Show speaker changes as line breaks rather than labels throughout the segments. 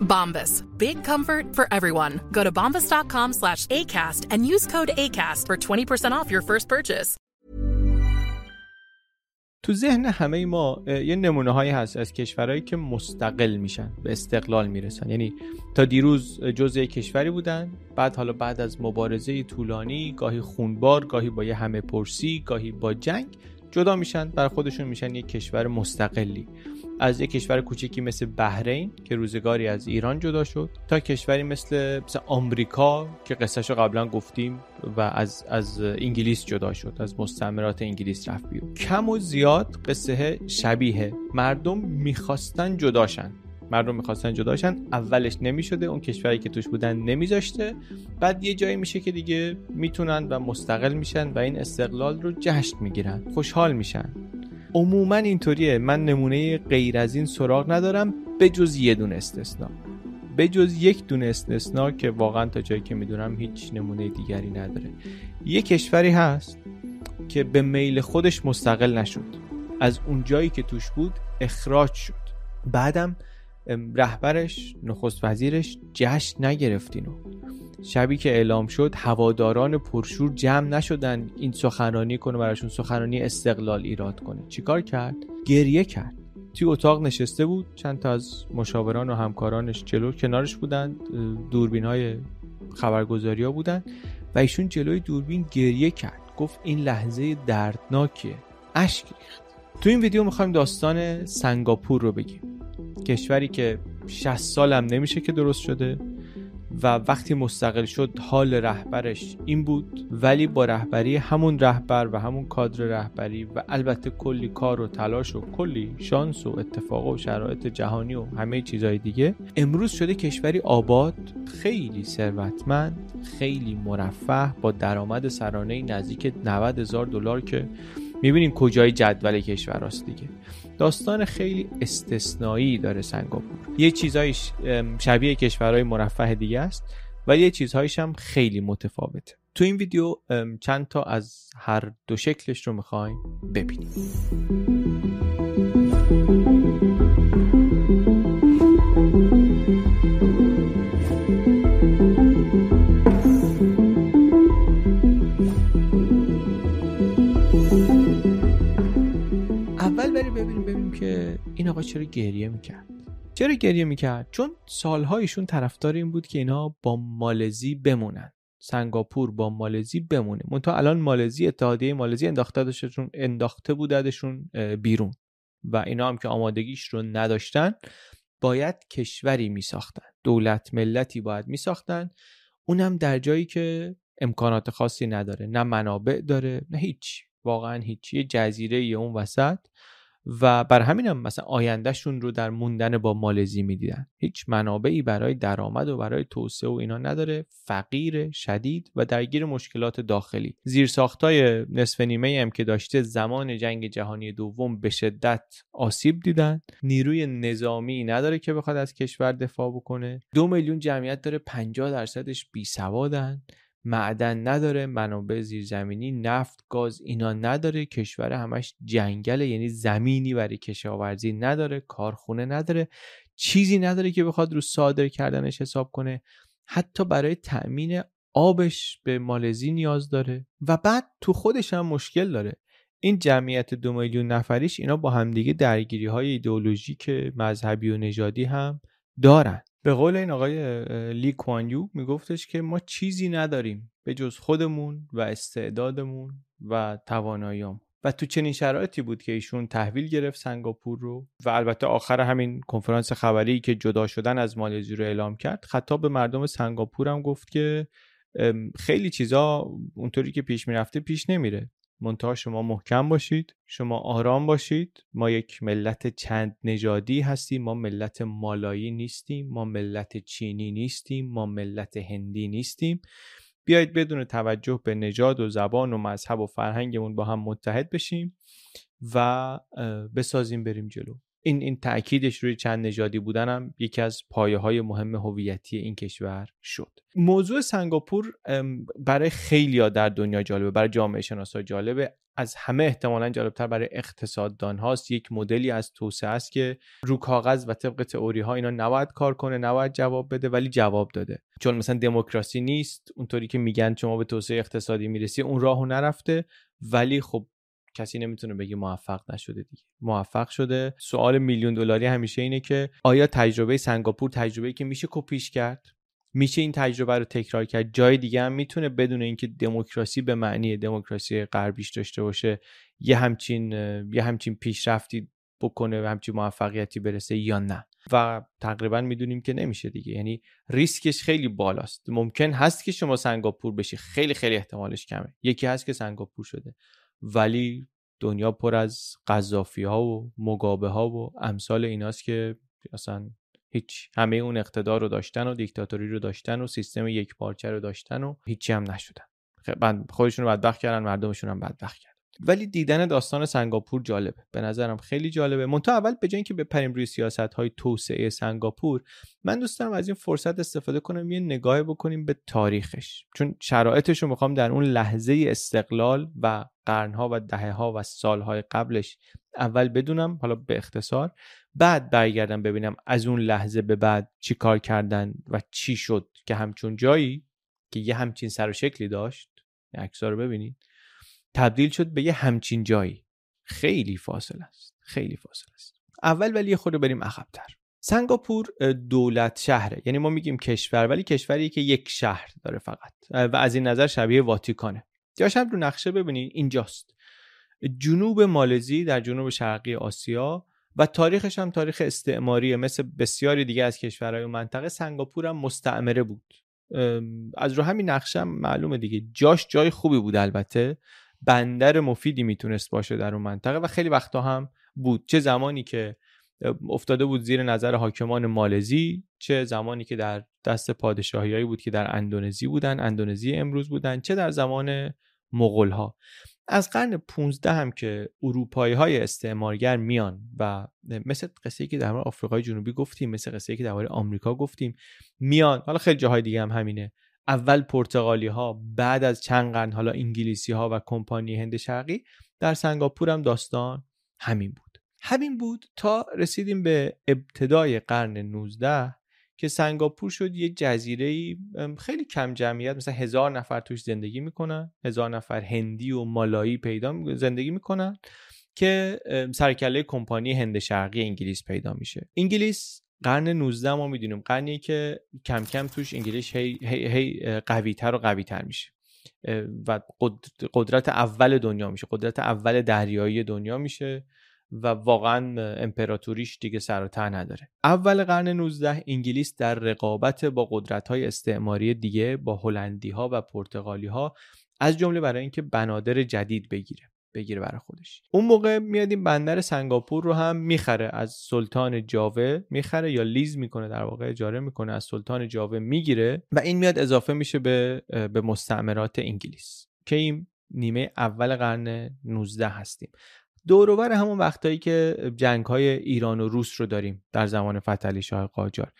Bombas. Big comfort for everyone. Go to bombas.com slash ACAST and use code ACAST for 20% off your first purchase.
تو ذهن همه ما یه نمونه هایی هست از کشورهایی که مستقل میشن به استقلال می‌رسن یعنی تا دیروز جزء کشوری بودن بعد حالا بعد از مبارزه طولانی گاهی خونبار گاهی با یه همه پرسی گاهی با جنگ جدا میشن بر خودشون میشن یک کشور مستقلی. از یک کشور کوچکی مثل بحرین که روزگاری از ایران جدا شد تا کشوری مثل مثل آمریکا که قصهشو قبلا گفتیم و از از انگلیس جدا شد از مستعمرات انگلیس رفت بیرون. کم و زیاد قصه شبیه مردم می‌خواستن جداشن مردم می‌خواستن جداشن اولش نمی‌شده اون کشوری که توش بودن نمیذاشته. بعد یه جایی میشه که دیگه می‌تونن و مستقل میشن و این استقلال رو جشن می‌گیرن خوشحال میشن. عموما اینطوریه. من نمونه غیر از این سراغ ندارم به جز یه دونه استثنا. به جز یک دونه استثنا که واقعا تا جایی که می‌دونم هیچ نمونه دیگری نداره. یه کشوری هست که به میل خودش مستقل نشد. از اون جایی که توش بود اخراج شد. بعدم رهبرش نخست وزیرش جشن نگرفت اینو شبی که اعلام شد هواداران پرشور جمع نشدن این سخنرانی کنه براشون سخنرانی استقلال ایراد کنه. چیکار کرد؟ گریه کرد. توی اتاق نشسته بود چند تا از مشاوران و همکارانش جلو کنارش بودن دوربین های خبرگزاری ها بودن و ایشون جلوی دوربین گریه کرد. گفت این لحظه دردناکیه. اشک ریخت. تو این ویدیو می‌خوایم داستان سنگاپور رو بگیم. کشوری که 60 سالم نمیشه که درست شده و وقتی مستقل شد حال رهبرش این بود ولی با رهبری همون رهبر و همون کادر رهبری و البته کلی کار و تلاش و کلی شانس و اتفاق و شرایط جهانی و همه چیزهای دیگه امروز شده کشوری آباد خیلی ثروتمند خیلی مرفه با درآمد سرانه نزدیک 90 هزار دلار که می‌بینیم کجای جدول کشور است دیگه. داستان خیلی استثنایی داره سنگاپور. یه چیزایش ام، شبیه کشورهای مرفه دیگه است ولی یه چیزهایش هم خیلی متفاوته. تو این ویدیو چند تا از هر دو شکلش رو می‌خوایم ببینیم. که این آقا چرا گریه می‌کرد؟ چرا گریه می‌کرد؟ چون سالها ایشون طرفدار این بود که اینا با مالزی بمونن. سنگاپور با مالزی بمونه. منتها الان مالزی اتحادیه مالزی انداخته انداخته بوددشون بیرون. و اینا هم که آمادگیش رو نداشتن باید کشوری میساختن. دولت ملتی باید میساختن. اونم در جایی که امکانات خاصی نداره. نه منابع داره نه هیچ. واقعا هیچ. یه جزیره اون وسط. و بر همین هم مثلا آیندهشون رو در موندن با مالزی می‌دیدن. هیچ منابعی برای درآمد و برای توسعه و اینا نداره. فقیر شدید و درگیر مشکلات داخلی. زیرساختای نصف نیمه هم که داشته زمان جنگ جهانی دوم به شدت آسیب دیدن. نیروی نظامی نداره که بخواد از کشور دفاع بکنه. دو میلیون جمعیت داره 50 درصدش بی سوادن معدن نداره منابع زیرزمینی نفت گاز اینا نداره کشور همش جنگله یعنی زمینی برای کشاورزی نداره کارخونه نداره چیزی نداره که بخواد رو صادر کردنش حساب کنه. حتی برای تأمین آبش به مالزی نیاز داره. و بعد تو خودش هم مشکل داره. این جمعیت دو میلیون نفریش اینا با همدیگه درگیری های ایدئولوژیک مذهبی و نژادی هم دارن. به قول این آقای لی کوانیو میگفتش که ما چیزی نداریم به جز خودمون و استعدادمون و تواناییام و تو چنین شرایطی بود که ایشون تحویل گرفت سنگاپور رو و البته آخر همین کنفرانس خبری که جدا شدن از مالزی رو اعلام کرد خطاب به مردم سنگاپور هم گفت که خیلی چیزا اونطوری که پیش می‌رفته پیش نمیره. منتها شما محکم باشید شما آرام باشید. ما یک ملت چند نژادی هستیم ما ملت مالایی نیستیم ما ملت چینی نیستیم ما ملت هندی نیستیم. بیایید بدون توجه به نژاد و زبان و مذهب و فرهنگمون با هم متحد بشیم و بسازیم بریم جلو. این این تاکیدش روی چند نژادی بودن یکی از پایه های مهم هویتی این کشور شد. موضوع سنگاپور برای خیلی در دنیا جالبه برای جامعه شناسا جالبه. از همه احتمالا جالبتر برای اقتصاددان هاست یک مدلی از توسعه است که رو کاغذ و طبق تئوری ها اینا نباید کار کنه نباید جواب بده ولی جواب داده. چون مثلا دموکراسی نیست اونطوری که میگن شما به توسعه اقتصادی می‌رسی اون راهو نرفته. ولی خب کسی نمی‌تونه بگه موفق نشده دیگه. موفق شده. سوال میلیون دلاری همیشه اینه که آیا تجربه سنگاپور تجربه که میشه کپیش کرد؟ میشه این تجربه رو تکرار کرد؟ جای دیگه هم می‌تونه بدون اینکه دموکراسی به معنی دموکراسی غربیش داشته باشه یه همچین یه همچین پیشرفتی بکنه و همچین موفقیتی برسه یا نه. و تقریبا می‌دونیم که نمیشه دیگه. یعنی ریسکش خیلی بالاست. ممکن هست که شما سنگاپور بشی. خیلی خیلی احتمالش کمه. یکی هست که سنگاپور شده. ولی دنیا پر از قذافی ها و مگابه ها و امثال ایناست که اصلا هیچ همه اون اقتدار رو داشتن و دیکتاتوری رو داشتن و سیستم یک پارچه رو داشتن و هیچی هم نشدن. خودشون رو بدبخت کردن مردمشون هم بدبخت کردن. ولی دیدن داستان سنگاپور جالبه. به نظرم خیلی جالبه. منتها اول به جای اینکه بپریم روی سیاست های توسعه سنگاپور من دوست دارم از این فرصت استفاده کنم یه نگاه بکنیم به تاریخش. چون شرایطش رو می‌خوام در اون لحظه استقلال و قرنها و دهه ها و سالهای قبلش اول بدونم حالا به اختصار بعد برگردم ببینم از اون لحظه به بعد چی کار کردن و چی شد که همچون جایی که یه همچین سر و شکلی داشت. عکس‌ها رو ببینید. تبدیل شد به یه همچین جایی. خیلی فاصله است. خیلی فاصله است. اول ولی خود بریم عقبتر. سنگاپور دولت شهره. یعنی ما میگیم کشور ولی کشوری که یک شهر داره فقط. و از این نظر شبیه واتیکانه. جاش هم رو نقشه ببینید. اینجاست. جنوب مالزی در جنوب شرقی آسیا و تاریخش هم تاریخ استعماریه. مثل بسیاری دیگه از کشورهای منطقه سنگاپور هم مستعمره بود. از رو همین نقشه هم معلومه دیگه. جاش جای خوبی بود البته. بندر مفیدی می‌تونست باشه در اون منطقه و خیلی وقتا هم بود. چه زمانی که افتاده بود زیر نظر حاکمان مالزی چه زمانی که در دست پادشاهیایی بود که در اندونزی بودن اندونزی امروز بودن چه در زمان مغول ها از قرن 15 هم که اروپایی های استعمارگر میان و مثل قصه که در مورد آفریقای جنوبی گفتیم مثل قصه که در مورد آمریکا گفتیم میان. حالا خیلی جاهای دیگه هم همینه. اول پرتغالی ها بعد از چند قرن حالا انگلیسی ها و کمپانی هند شرقی در سنگاپور هم داستان همین بود. همین بود تا رسیدیم به ابتدای قرن 19 که سنگاپور شد یه جزیره خیلی کم جمعیت مثلا هزار نفر توش زندگی می‌کنن هزار نفر هندی و مالایی پیدا زندگی می‌کنن که سرکله کمپانی هند شرقی انگلیس پیدا میشه. انگلیس قرن 19 ما می‌دونیم قرنی که کم کم توش انگلیس هی, هی, هی قوی تر و قوی تر میشه و قدرت اول دنیا میشه قدرت اول دریایی دنیا میشه و واقعا امپراتوریش دیگه سر و نداره. اول قرن 19 انگلیس در رقابت با قدرت های استعماری دیگه با هلندی ها و پرتغالی ها از جمله برای اینکه بنادر جدید بگیره. بگیره برای خودش. اون موقع میاد این بندر سنگاپور رو هم می‌خره. از سلطان جاوه می‌خره یا lease می‌کنه در واقع اجاره می‌کنه از سلطان جاوه می‌گیره و این میاد اضافه میشه به به مستعمرات انگلیس که این نیمه اول قرن 19 هستیم. دوروبر همون وقتایی که جنگ های ایران و روس رو داریم در زمان فتحعلی شاه قاجار.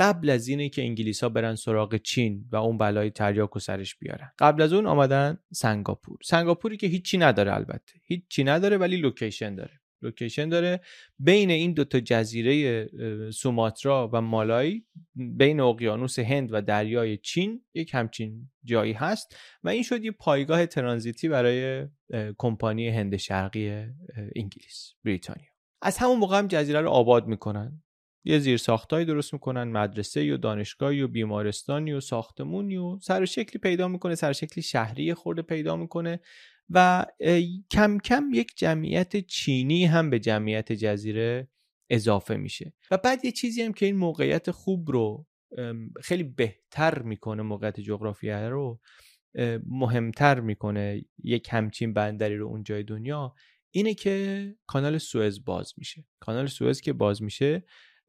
قبل از اینه که انگلیس ها برن سراغ چین و اون بلای تریاک و سرش بیارن. قبل از اون آمدن سنگاپور. سنگاپوری که هیچی نداره البته. هیچی نداره ولی location داره. location داره بین این دوتا جزیره سوماترا و مالایی بین اقیانوس هند و دریای چین یک همچین جایی هست و این شد یه پایگاه ترانزیتی برای کمپانی هند شرقی انگلیس بریتانیا. از همون موقع هم جزیره رو آباد می‌کنن. یه زیر ساختایی درست می‌کنن مدرسه و دانشگاهی و بیمارستانی و ساختمونی و سر شکلی پیدا می‌کنه سر شکلی شهری خورده پیدا می‌کنه و کم کم یک جمعیت چینی هم به جمعیت جزیره اضافه میشه. و بعد یه چیزی هم که این موقعیت خوب رو خیلی بهتر می‌کنه موقعیت جغرافیایی رو مهمتر می‌کنه یک همچین بندری رو اونجای دنیا اینه که کانال سوئز باز میشه. کانال سوئز که باز میشه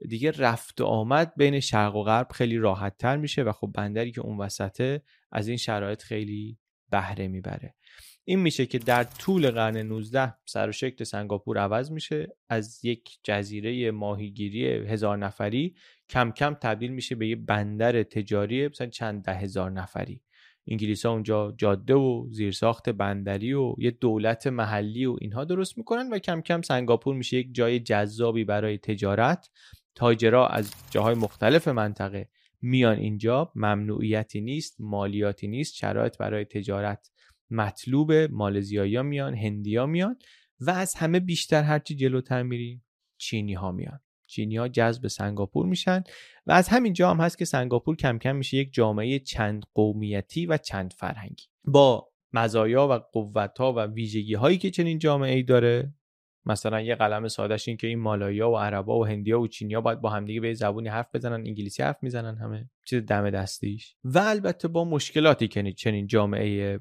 دیگه رفت و آمد بین شرق و غرب خیلی راحت تر میشه و خب بندری که اون وسطه از این شرایط خیلی بهره می‌بره. این میشه که در طول قرن 19 سر و شکل سنگاپور عوض میشه. از یک جزیره ماهیگیری هزار نفری کم کم تبدیل میشه به یه بندر تجاری مثلا چند ده هزار نفری. انگلیس ها اونجا جاده و زیرساخت بندری و یه دولت محلی و اینها درست می‌کنن و کم کم سنگاپور میشه یک جای جذابی برای تجارت. تاجرا از جاهای مختلف منطقه میان اینجا ممنوعیتی نیست مالیاتی نیست شرایط برای تجارت مطلوب مالزیایی میان هندیا میان و از همه بیشتر هرچی جلوتر میریم چینی ها میان. چینی ها جذب سنگاپور میشن و از همین جا هم هست که سنگاپور کم کم میشه یک جامعه چند قومیتی و چند فرهنگی. با مزایا و قوت ها و ویژگی هایی که چنین جامعه ای داره مثلا یه قلم سادهش این که این مالایا و عربا و هندیا و چینیا باید با همدیگه به زبونی حرف بزنن انگلیسی حرف می‌زنن همه چیز دم دستیش. و البته با مشکلاتی که چنین جامعه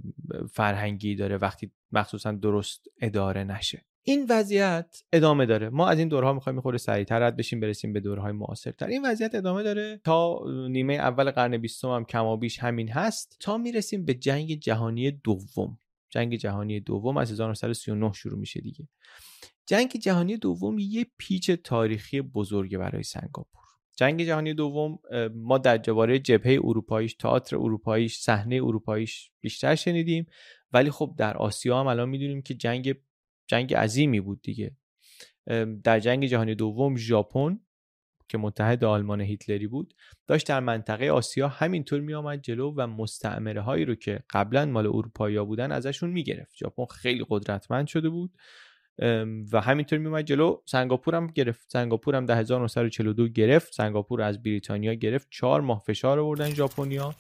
فرهنگی داره وقتی مخصوصا درست اداره نشه. این وضعیت ادامه داره. ما از این دورها می‌خوایم می‌خوره سریعتر رد بشیم برسیم به دورهای معاصرتر. این وضعیت ادامه داره. تا نیمه اول قرن بیستم هم کمابیش همین هست. تا می‌رسیم به جنگ جهانی دوم. جنگ جهانی دوم از 1939 شروع میشه دیگه. جنگ جهانی دوم یه پیچ تاریخی بزرگه برای سنگاپور. جنگ جهانی دوم ما در جواره جبهه اروپاییش تئاتر اروپاییش صحنه اروپاییش بیشتر شنیدیم. ولی خب در آسیا هم الان می‌دونیم که جنگ جنگ عظیمی بود دیگه. در جنگ جهانی دوم ژاپن که متحد آلمان هیتلری بود داشت در منطقه آسیا همینطور می آمد جلو و مستعمره هایی رو که قبلا مال اروپایی بودن ازشون می‌گرفت. ژاپن خیلی قدرتمند شده بود. و همینطور میومد جلو. سنگاپور هم گرفت. سنگاپور هم 1942 گرفت. سنگاپور از بریتانیا گرفت. چهار ماه فشار آوردن ژاپنیا.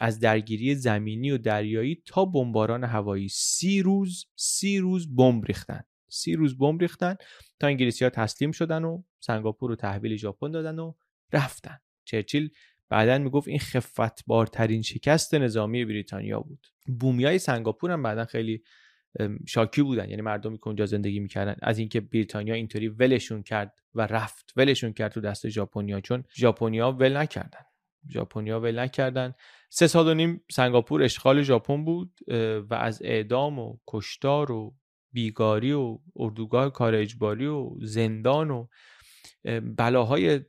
از درگیری زمینی و دریایی تا بمباران هوایی. سی روز سی روز بمب ریختن. سی روز بمب ریختن. تا انگلیسی ها تسلیم شدن و سنگاپور رو تحویل ژاپن دادن و رفتن. چرچیل بعدا می‌گفت این خفت بارترین شکست نظامی بریتانیا بود. بومیای سنگاپور هم بعدا خیلی شاکی بودن. یعنی مردمی که اونجا زندگی می‌کردن. از اینکه بریتانیا اینطوری ولشون کرد و رفت. ولشون کرد تو دست ژاپنیا. چون ژاپنیا ول نکردن. ژاپنیا ول نکردن. سه سال و نیم سنگاپور اشغال ژاپن بود و از اعدام و کشتار و بیگاری و اردوگاه کار اجباری و زندان و بلاهای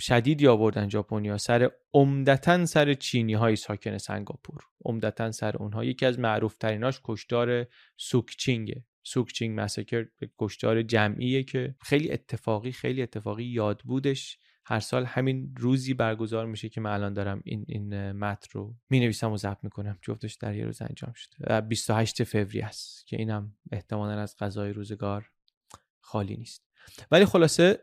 شدیدی آوردن ژاپنیا سر عمدتا سر چینی های ساکن سنگاپور. عمدتا سر اونها. یکی از معروف تریناش کشتار سوکچینگه. سوکچینگ مسکر کشتار جمعیه که خیلی اتفاقی خیلی اتفاقی یاد بودش. هر سال همین روزی برگزار میشه که من الان دارم این این متن رو می نویسم و ضبط می‌کنم. جفتش در یه روز انجام شده. 28 فوریه است که اینم احتمالا از غذای روزگار خالی نیست. ولی خلاصه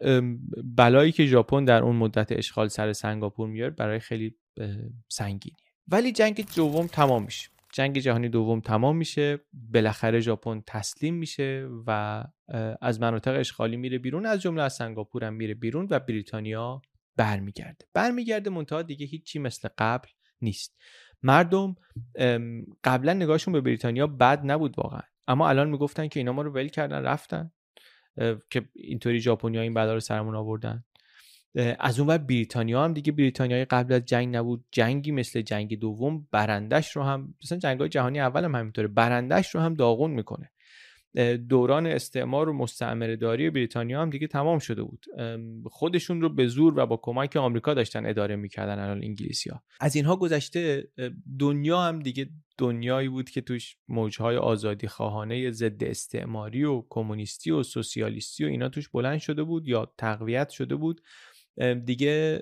بلایی که ژاپن در اون مدت اشغال سر سنگاپور میاره برای خیلی سنگینیه. ولی جنگ دوم تمام میشه. جنگ جهانی دوم تمام میشه. بالاخره ژاپن تسلیم میشه و از مناطق اشغالی میره بیرون. از جمله از سنگاپور هم میره بیرون و بریتانیا برمیگرده. برمیگرده منتها دیگه هیچی مثل قبل نیست. مردم قبلا نگاهشون به بریتانیا بد نبود واقعا. اما الان می‌گفتن که اینا ما رو ول کردن رفتن. که اینطوری ژاپنیا این بلا رو سرمون آوردن. از اون ور بریتانیا هم دیگه بریتانیای قبل از جنگ نبود. جنگی مثل جنگ دوم برندش رو هم مثلا جنگ جهانی اول هم همینطوره برندش رو هم داغون می‌کنه. دوران استعمار و مستعمره داری بریتانیا هم دیگه تمام شده بود. خودشون رو به زور و با کمک آمریکا داشتن اداره می‌کردن الان انگلیسی ها از اینها گذشته دنیا هم دیگه دنیایی بود که توش موجهای آزادی خواهانه ضد استعماری و کمونیستی و سوسیالیستی و اینا توش بلند شده بود یا تقویت شده بود. دیگه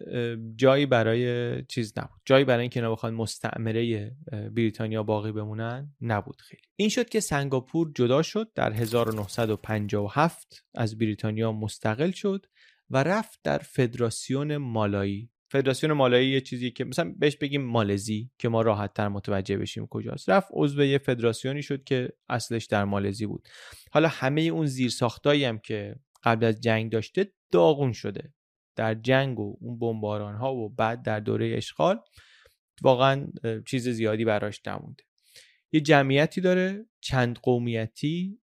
جایی برای چیز نبود. جایی برای اینکه اینا بخوان مستعمره بریتانیا باقی بمونن نبود خیلی. این شد که سنگاپور جدا شد. در 1957 از بریتانیا مستقل شد و رفت در فدراسیون مالایی. فدراسیون مالایی یه چیزی که مثلا بهش بگیم مالزی که ما راحت تر متوجه بشیم کجاست. رفت عضو یه فدراسیونی شد که اصلش در مالزی بود. حالا همه اون زیرساختایی هم که قبل از جنگ داشته داغون شده. در جنگ و اون بمباران ها و بعد در دوره اشغال واقعا چیز زیادی براش نمونده. یه جمعیتی داره چند قومیتی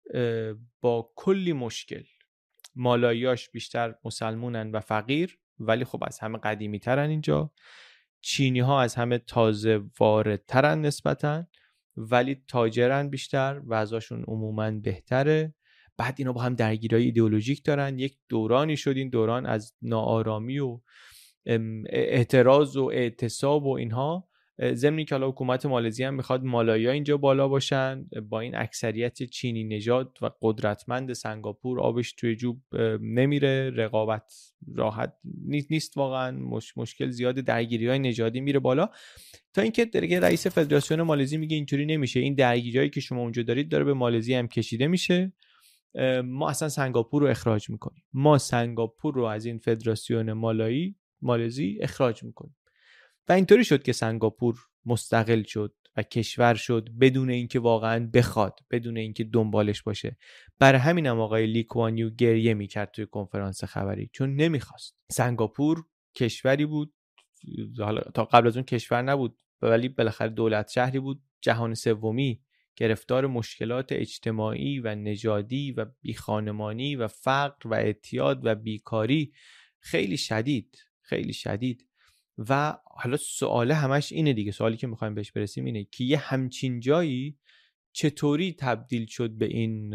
با کلی مشکل. مالاییاش بیشتر مسلمونن و فقیر ولی خب از همه قدیمی ترن اینجا. چینی ها از همه تازه واردترن نسبتا ولی تاجرن بیشتر و ازاشون عموما بهتره. بعد اینا با هم درگیری ایدئولوژیک دارن یک دورانی شد این دوران از ناآرامی و اعتراض و اعتصاب و اینها. ضمنی که حالا حکومت مالزی هم می‌خواد مالایا اینجا بالا باشن با این اکثریت چینی نژاد و قدرتمند سنگاپور آبش توی جوب نمیره. رقابت راحت نیست واقعا. مش... مشکل زیاد درگیری های نژادی میره بالا. تا اینکه رئیس فدراسیون مالزی میگه اینطوری نمیشه. این درگیری که شما اونجا دارید داره به مالزی هم کشیده میشه. ما اصلا سنگاپور رو اخراج می‌کنیم. ما سنگاپور رو از این فدراسیون مالایی مالزی اخراج می‌کنیم. و اینطوری شد که سنگاپور مستقل شد و کشور شد بدون اینکه واقعا بخواد بدون اینکه دنبالش باشه. برای همینم آقای لیکوانیو گریه می‌کرد توی کنفرانس خبری چون نمی‌خواست. سنگاپور کشوری بود حالا تا قبل از اون کشور نبود ولی بالاخره دولت شهری بود. جهان سومی گرفتار مشکلات اجتماعی و نژادی و بیخانمانی و فقر و اعتیاد و بیکاری خیلی شدید خیلی شدید. و حالا سوال همش اینه دیگه سوالی که می‌خوایم بهش برسیم اینه که یه همچین جایی چطوری تبدیل شد به این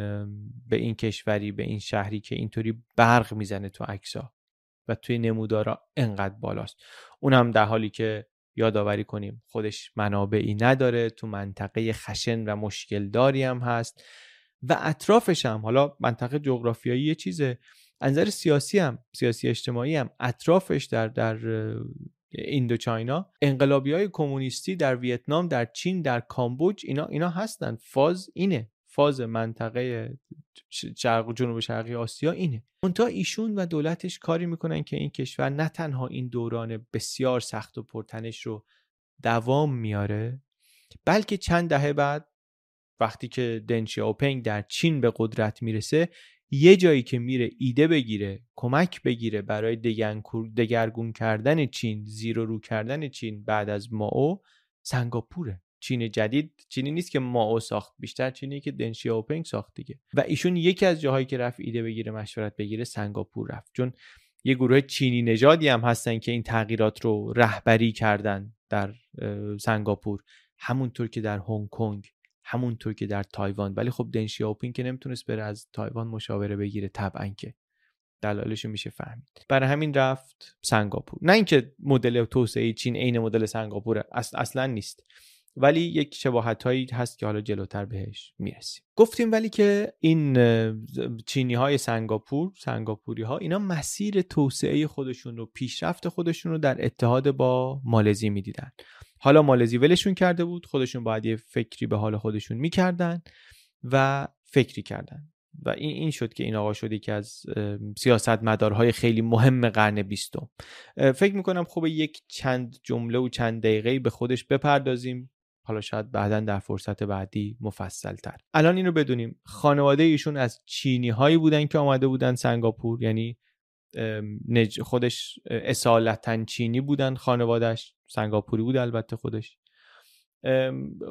به این کشوری به این شهری که اینطوری برق می‌زنه تو عکسا و توی نمودارا انقدر بالاست؟ اونم در حالی که یادآوری کنیم. خودش منابعی نداره تو منطقه خشن و مشکل داری هم هست و اطرافش هم. حالا منطقه جغرافیایی یه چیزه. نظر سیاسی هم سیاسی اجتماعی هم. اطرافش در در چاینا انقلابی های کمونیستی در ویتنام در چین در کامبوج اینا اینا هستن. فاز اینه. فاز منطقه شرق جنوب شرقی آسیا اینه. منتها ایشون و دولتش کاری می‌کنن که این کشور نه تنها این دوران بسیار سخت و پرتنش رو دوام میاره بلکه چند دهه بعد وقتی که دنشی اوپنگ در چین به قدرت می‌رسه یه جایی که میره ایده بگیره کمک بگیره برای دگرگون کردن چین زیر و رو کردن چین بعد از ماو سنگاپوره. چین جدید چینی نیست که ماو ساخت بیشتر چینی که دنشی اوپنگ ساخت دیگه. و ایشون یکی از جاهایی که رفت ایده بگیره مشورت بگیره سنگاپور رفت. چون یه گروه چینی نژادی هم هستن که این تغییرات رو رهبری کردن در سنگاپور. همونطور که در هنگ کنگ همونطور که در تایوان. ولی خب دن اوپینگ که نمی‌تونست بره از تایوان مشاوره بگیره طبعا که دلایلش میشه فهمید. برای همین رفت سنگاپور. نه اینکه مدل توسعه چین عین مدل سنگاپور اصلا نیست. ولی یک شباهت هایی هست که حالا جلوتر بهش می‌رسیم. گفتیم ولی که این چینی های سنگاپور سنگاپوری ها اینا مسیر توسعه خودشون رو پیشرفت خودشون رو در اتحاد با مالزی می‌دیدن. حالا مالزی ولشون کرده بود خودشون باید یه فکری به حال خودشون می‌کردن و فکری کردن. و این این شد که این آقا شد که از سیاست مدارهای خیلی مهم قرن بیستم. فکر می‌کنم خوب یک چند جمله و چند دقیقه به خودش بپردازیم. حالا شاید بعدا در فرصت بعدی مفصل تر الان اینو بدونیم خانواده ایشون از چینی هایی بودن که آمده بودن سنگاپور یعنی خودش اصالتا چینی بودن خانوادهش سنگاپوری بود البته خودش.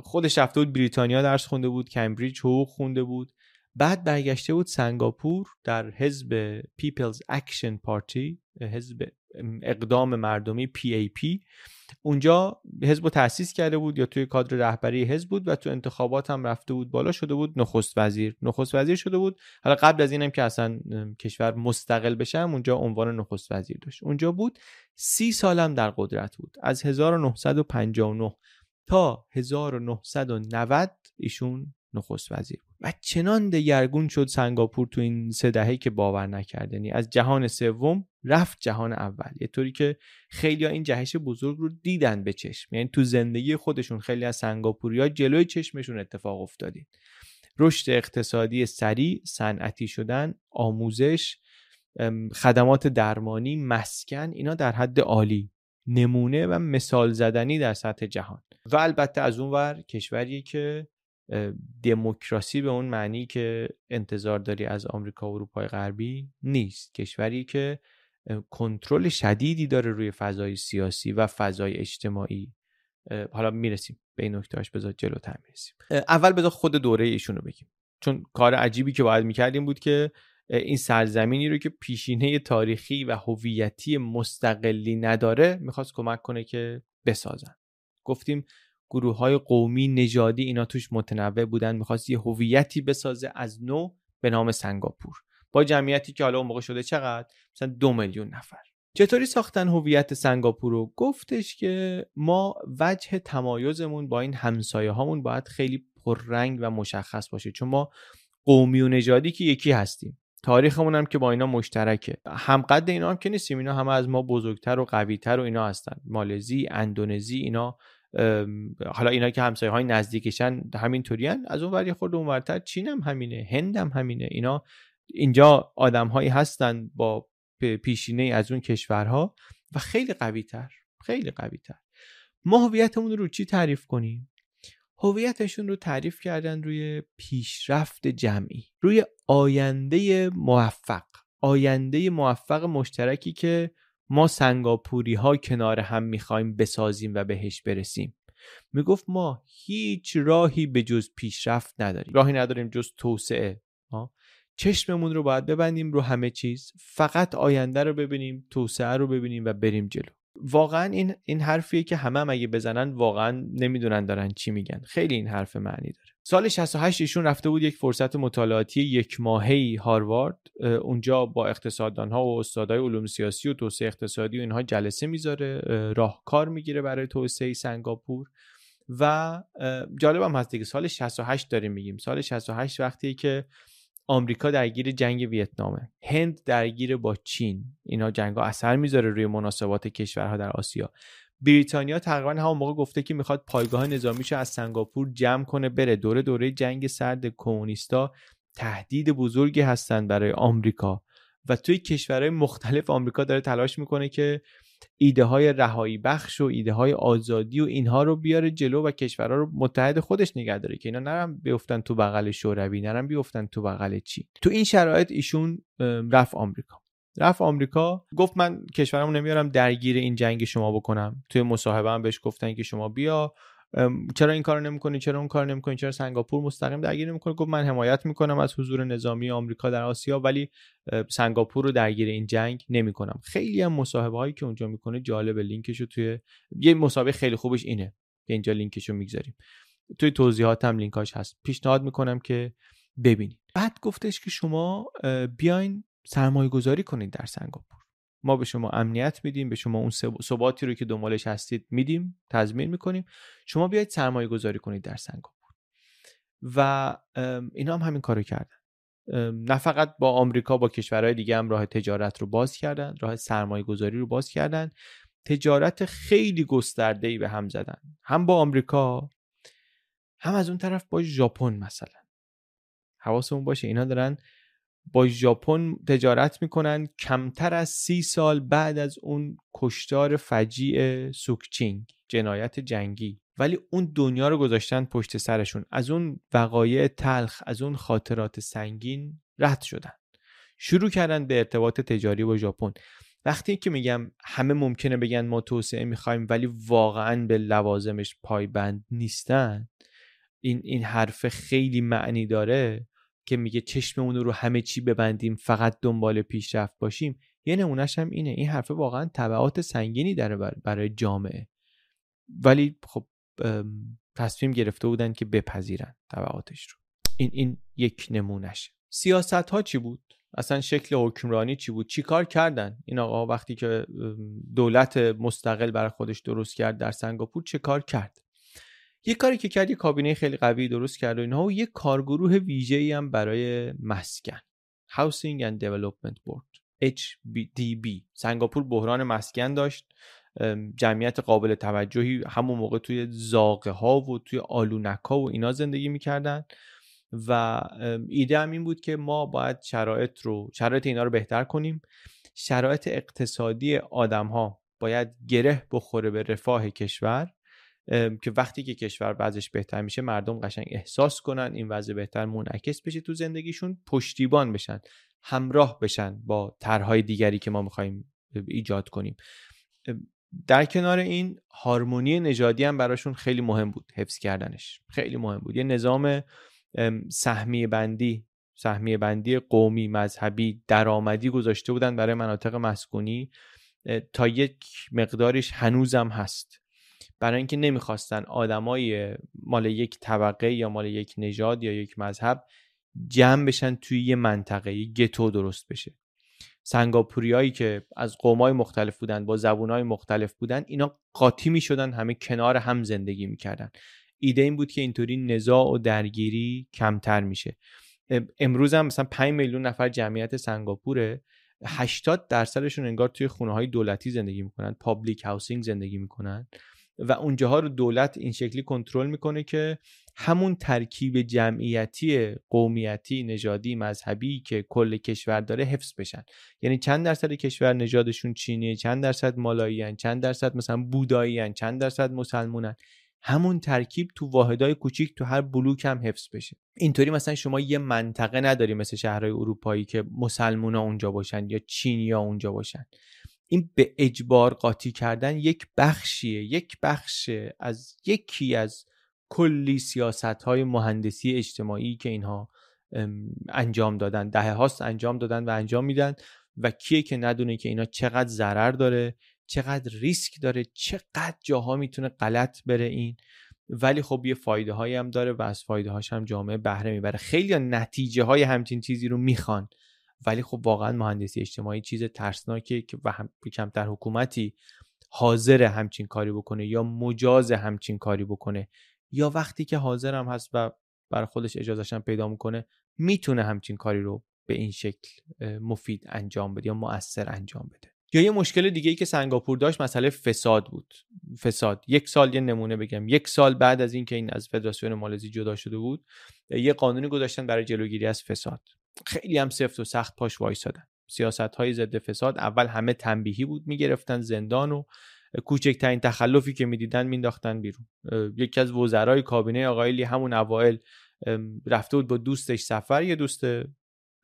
خودش رفته بود بریتانیا درس خونده بود کمبریج حقوق خونده بود. بعد برگشته بود سنگاپور در حزب People's Action Party حزب اقدام مردمی PAP اونجا حزب رو تأسیس کرده بود یا توی کادر رهبری حزب بود و تو انتخابات هم رفته بود بالا شده بود نخست وزیر. نخست وزیر شده بود. حالا قبل از اینم که اصلا کشور مستقل بشه اونجا عنوان نخست وزیر داشت. اونجا بود. سی سالم در قدرت بود. از 1959 تا 1990 ایشون نخست وزیر و چنان دگرگون شد سنگاپور تو این سه دهه که باور نکردنی از جهان سوم رفت جهان اول. یه طوری که خیلی ها این جهش بزرگ رو دیدن به چشم. یعنی تو زندگی خودشون خیلی از سنگاپوری ها جلوی چشمشون اتفاق افتادین. رشد اقتصادی سریع صنعتی شدن آموزش خدمات درمانی مسکن اینا در حد عالی. نمونه و مثال زدنی در سطح جهان. و البته از اون ور کشوری که دموکراسی به اون معنی که انتظار داری از آمریکا و اروپای غربی نیست. کشوری که کنترل شدیدی داره روی فضای سیاسی و فضای اجتماعی. حالا می‌رسیم. به این نکتهاش بذار جلوتر می‌رسیم. اول بذار خود دوره ایشون رو بگیم. چون کار عجیبی که باید می‌کردیم بود که این سرزمینی رو که پیشینه تاریخی و هویتی مستقلی نداره می‌خواست کمک کنه که بسازن. گفتیم گروه های قومی نژادی اینا توش متنوع بودن. می‌خواست یه هویتی بسازه از نو به نام سنگاپور. با جمعیتی که حالا اون موقع شده چقدر؟ مثلا دو میلیون نفر. چطوری ساختن هویت سنگاپور رو؟ گفتش که ما وجه تمایزمون با این همسایه هامون باید خیلی پررنگ و مشخص باشه. چون ما قومی و نژادی که یکی هستیم. تاریخمون هم که با اینا مشترکه. هم قد اینا هم که نیستیم. اینا همه از ما بزرگتر و قویتر و اینا هستن. مالزی اندونزی اینا حالا اینا که همسایه های نزدیکشن همینطوری از اون ور خود اونورتر چین هم همینه هند هم همینه. اینا اینجا آدم هایی هستن با پیشینه از اون کشورها و خیلی قوی تر خیلی قوی تر ما هویتمون رو چی تعریف کنیم؟ هویتشون رو تعریف کردن روی پیشرفت جمعی روی آینده موفق آینده موفق مشترکی که ما سنگاپوری ها کنار هم می‌خوایم بسازیم و بهش برسیم. می‌گفت ما هیچ راهی به جز پیشرفت نداریم. راهی نداریم جز توسعه. چشممون رو باید ببندیم رو همه چیز. فقط آینده رو ببینیم توسعه رو ببینیم و بریم جلو. واقعا این این حرفیه که همه هم اگه بزنن واقعا نمی‌دونن دارن چی میگن. خیلی این حرف معنی داره. سال 68 ایشون رفته بود یک فرصت مطالعاتی یک ماهی هاروارد اونجا با اقتصاددان ها و استادای علوم سیاسی و توسعه اقتصادی و اینها جلسه می‌ذاره راهکار می‌گیره برای توسعه سنگاپور و جالبم هست دیگه سال 68 داریم میگیم. سال 68 وقتی که آمریکا درگیر جنگ ویتنامه. هند درگیر با چین. اینا جنگ ها اثر می‌ذاره روی مناسبات کشورها در آسیا. بریتانیا تقریبا همون موقع گفته که می‌خواد پایگاه نظامیشو از سنگاپور جمع کنه بره دوره دوره جنگ سرد کمونیستا تهدید بزرگی هستند برای آمریکا. و توی کشورهای مختلف آمریکا داره تلاش می‌کنه که ایده های رهایی بخش و ایده های آزادی و اینها رو بیاره جلو و کشورها رو متحد خودش نگه داره که اینا نرم بیفتن تو بغل شوروی نرم بیفتن تو بغل چی تو این شرایط ایشون رفت آمریکا. رفت آمریکا گفت من کشورمو نمیارم درگیر این جنگ شما بکنم. توی مصاحبه هم بهش گفتن که شما بیا. چرا این کارو نمی‌کنی؟ چرا اون کار نمی‌کنی؟ چرا سنگاپور مستقیم درگیر نمی‌کنه گفت من حمایت می‌کنم از حضور نظامی آمریکا در آسیا ولی سنگاپور رو درگیر این جنگ نمی‌کنم. خیلی هم مصاحبه هایی که اونجا می‌کنه جالب لینکشو توی یه مصاحبه خیلی خوبش اینه که اینجا لینکشو می‌گذاریم. توی توضیحات هم لینکاش هست. پیشنهاد می‌کنم که ببینید. بعد گفتش که شما بیاین سرمایه گذاری کنید در سنگاپور. ما به شما امنیت میدیم به شما اون ثباتی رو که دنبالش هستید میدیم تضمین می‌کنیم. شما بیاید سرمایه گذاری کنید در سنگاپور. و اینا هم همین کارو کردن. نه فقط با آمریکا با کشورهای دیگه هم راه تجارت رو باز کردن راه سرمایه گذاری رو باز کردن. تجارت خیلی گسترده ای به هم زدن. هم با آمریکا هم از اون طرف با ژاپن مثلا. حواسمون باشه اینا دارن با ژاپن تجارت می‌کنن کمتر از سی سال بعد از اون کشتار فجیع سوکچینگ جنایت جنگی. ولی اون دنیا رو گذاشتن پشت سرشون. از اون وقایع تلخ از اون خاطرات سنگین رد شدن. شروع کردن به ارتباط تجاری با ژاپن. وقتی که میگم همه ممکنه بگن ما توسعه می‌خوایم ولی واقعا به لوازمش پایبند نیستن این این حرف خیلی معنی داره. که میگه چشممون رو همه چی ببندیم فقط دنبال پیشرفت باشیم یه نمونهش هم اینه. این حرفه واقعا تبعات سنگینی داره برای جامعه. ولی خب تصمیم گرفته بودن که بپذیرن تبعاتش رو. این این یک نمونهش. سیاست ها چی بود؟ اصلا شکل حکمرانی چی بود؟ چی کار کردن؟ این آقا وقتی که دولت مستقل برای خودش درست کرد در سنگاپور چه کار کرد؟ یه کاری که کرد یه کابینه خیلی قوی درست کرد و اینها و یه کارگروه ویژه‌ای هم برای مسکن. Housing and Development Board HDB سنگاپور بحران مسکن داشت. جمعیت قابل توجهی همون موقع توی زاغه ها و توی آلونک ها و اینا زندگی می‌کردن و ایده هم این بود که ما باید شرایط رو شرایط اینا رو بهتر کنیم. شرایط اقتصادی آدم ها باید گره بخوره به رفاه کشور. که وقتی که کشور وضعش بهتر میشه مردم قشنگ احساس کنن این وضع بهتر منعکس بشه تو زندگیشون پشتیبان بشن همراه بشن با طرحهای دیگری که ما می‌خوایم ایجاد کنیم. در کنار این هارمونی نژادی هم براشون خیلی مهم بود حفظ کردنش. خیلی مهم بود. یه نظام سهمیه بندی سهمیه بندی قومی مذهبی درآمدی گذاشته بودن برای مناطق مسکونی تا یک مقدارش هنوزم هست. برای اینکه نمی‌خواستن آدمای مال یک طبقه یا مال یک نژاد یا یک مذهب جمع بشن توی یه منطقه یه گتو درست بشه. سنگاپوریایی که از قومای مختلف بودن با زبونهای مختلف بودن اینا قاطی می شدن همه کنار هم زندگی می‌کردن. ایده این بود که اینطوری نزاع و درگیری کمتر میشه. امروز هم مثلا 5 میلیون نفر جمعیت سنگاپوره 80 درصدشون انگار توی خونه های دولتی زندگی می‌کنن public housing زندگی می‌کنن. و اونجاها رو دولت این شکلی کنترل می‌کنه که همون ترکیب جمعیتی قومیتی نژادی مذهبی که کل کشور داره حفظ بشن. یعنی چند درصد کشور نژادشون چینیه چند درصد مالایی چند درصد مثلا بودایی چند درصد مسلمونن. همون ترکیب تو واحدهای کوچیک تو هر بلوک هم حفظ بشه. اینطوری مثلا شما یه منطقه نداری مثل شهرهای اروپایی که مسلمونا اونجا باشن یا چینیا اونجا باشن. این به اجبار قاطی کردن یک بخشیه یک بخش از یکی از کلی سیاست های مهندسی اجتماعی که اینها انجام دادن. دهه هاست انجام دادن و انجام میدن و کیه که ندونه که اینا چقدر ضرر داره چقدر ریسک داره چقدر جاها می‌تونه غلط بره این. ولی خب یه فایده هایی هم داره و از فایده هاش هم جامعه بهره می‌بره. خیلی نتیجه های همچین چیزی رو می‌خوان. ولی خب واقعا مهندسی اجتماعی چیز ترسناکه که و کمتر حکومتی حاضر همچین کاری بکنه یا مجاز همچین کاری بکنه یا وقتی که حاضر هم هست و برای خودش اجازهش هم پیدا می‌کنه می‌تونه همچین کاری رو به این شکل مفید انجام بده یا مؤثر انجام بده. یا یه مشکل دیگه ای که سنگاپور داشت مسئله فساد بود. فساد. یک سال یه نمونه بگم. یک سال بعد از اینکه این از فدراسیون مالزی جدا شده بود یه قانونی گذاشتن برای جلوگیری از فساد. خیلی هم سفت و سخت پاش وایسادن. سیاست های ضد فساد اول همه تنبیهی بود می‌گرفتن زندان و کوچکترین تخلفی که می‌دیدن مینداختن بیرون. یکی از وزرای کابینه آقای همون اوایل رفته بود با دوستش سفر یه دوست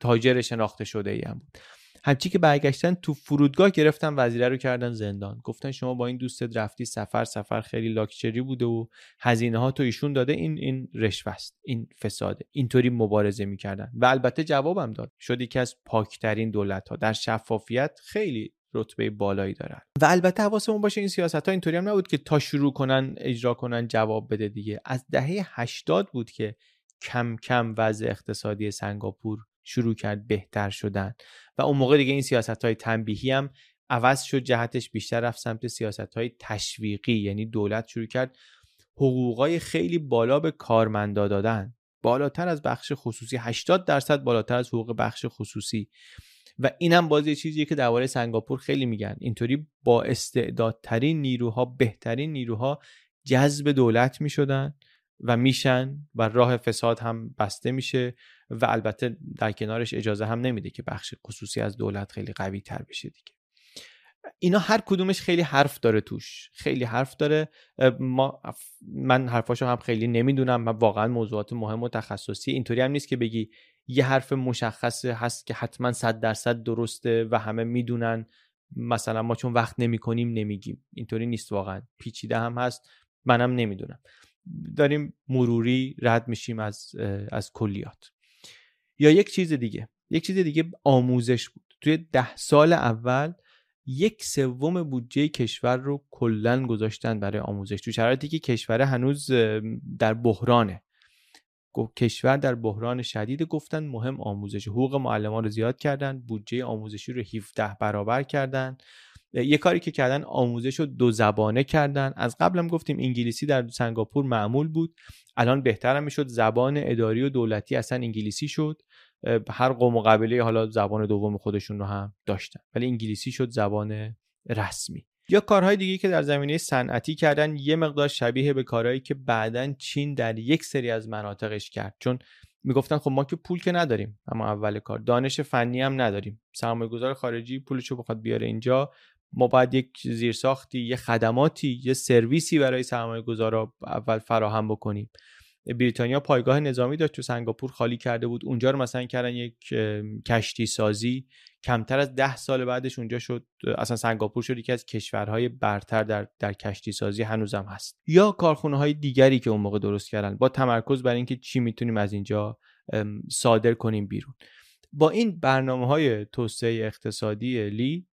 تاجر شناخته شده ای هم بود. همچی که برگشتن تو فرودگاه گرفتن وزیره رو کردن زندان. گفتن شما با این دوستت رفتی سفر سفر خیلی لاکچری بوده و هزینه ها تو ایشون داده. این این رشوه است این فساده. اینطوری مبارزه می‌کردن. و البته جوابم داد. شد یکی از پاکترین دولت ها در شفافیت خیلی رتبه بالایی دارن. و البته حواسمون باشه این سیاست ها اینطوری هم نبود که تا شروع کنن اجرا کنن جواب بده دیگه. از دهه 80 بود که کم کم وضع اقتصادی سنگاپور شروع کرد بهتر شدن. و اون موقع دیگه این سیاست های تنبیهی هم عوض شد جهتش بیشتر رفت سمت سیاست های تشویقی. یعنی دولت شروع کرد حقوقای خیلی بالا به کارمندا دادن. بالاتر از بخش خصوصی 80 درصد بالاتر از حقوق بخش خصوصی. و اینم باز یه چیزیه که درباره سنگاپور خیلی میگن. اینطوری با استعدادترین نیروها بهترین نیروها جذب دولت می‌شدن. و میشن و راه فساد هم بسته میشه و البته در کنارش اجازه هم نمیده که بخش خصوصی از دولت خیلی قوی تر بشه دیگه. اینا هر کدومش خیلی حرف داره توش خیلی حرف داره. ما من حرفاشو هم خیلی نمی‌دونم و واقعا موضوعات مهم و تخصصی اینطوری هم نیست که بگی یه حرف مشخص هست که حتما صد درصد درسته و همه می‌دونن. مثلا ما چون وقت نمی کنیم نمیگیم. اینطوری نیست واقعا. پیچیده هم هست. منم نمی‌دونم. داریم مروری رد میشیم از از کلیات. یا یک چیز دیگه یک چیز دیگه آموزش بود. توی ده سال اول یک سوم بودجه کشور رو کلا گذاشتن برای آموزش. تو شرایطی که کشور هنوز در بحرانه. کشور در بحران شدید گفتن مهم آموزش. حقوق معلمان رو زیاد کردن بودجه آموزشی رو 17 برابر کردن. یه کاری که کردن آموزش رو دو زبانه کردن. از قبلم گفتیم انگلیسی در سنگاپور معمول بود. الان بهترم می‌شد. زبان اداری و دولتی اصلا انگلیسی شد. هر قوم و قبیله حالا زبان دوم خودشون رو هم داشتن. ولی انگلیسی شد زبان رسمی. یا کارهای دیگه که در زمینه صنعتی کردن یه مقدار شبیه به کارهایی که بعدا چین در یک سری از مناطقش کرد. چون می‌گفتن خب ما که پول که نداریم اما اول کار. دانش فنی هم نداریم. سرمایه گذار خارجی پولشو بخواد بیاره اینجا. ما باید یک زیرساختی یه خدماتی یه سرویسی برای سرمایه گذارا اول فراهم بکنیم. بریتانیا پایگاه نظامی داشت تو سنگاپور خالی کرده بود. اونجا رو مثلا کردن یک کشتی سازی کمتر از ده سال بعدش اونجا شد. اصلا سنگاپور شد. یکی از کشورهای برتر در, در کشتی سازی هنوزم هست. یا کارخونه های دیگری که اون موقع درست کردن. با تمرکز بر اینکه چی می‌تونیم از اینجا صادر کنیم بیرون. با این برنامه های توسعه اقتصادی لی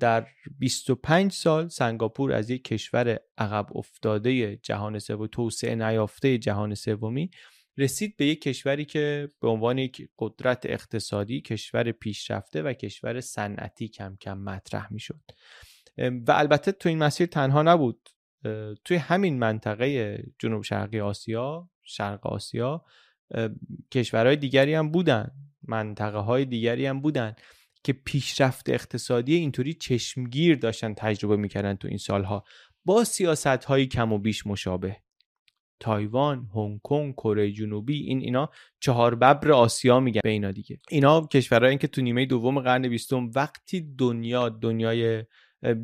در 25 سال سنگاپور از یک کشور عقب افتاده جهان سوم توسعه نیافته جهان سومی رسید به یک کشوری که به عنوان یک قدرت اقتصادی کشور پیشرفته و کشور صنعتی کم کم مطرح می‌شد. و البته تو این مسیر تنها نبود. توی همین منطقه جنوب شرقی آسیا شرق آسیا کشورهای دیگری هم بودن منطقه های دیگری هم بودن. که پیشرفت اقتصادی اینطوری چشمگیر داشتن تجربه می‌کردن تو این سالها. با سیاست های کم و بیش مشابه. تایوان، هنگ کنگ، کره جنوبی این اینا چهار ببر آسیا میگن به اینا دیگه. اینا کشورهایی که تو نیمه دوم قرن بیستم وقتی دنیا دنیای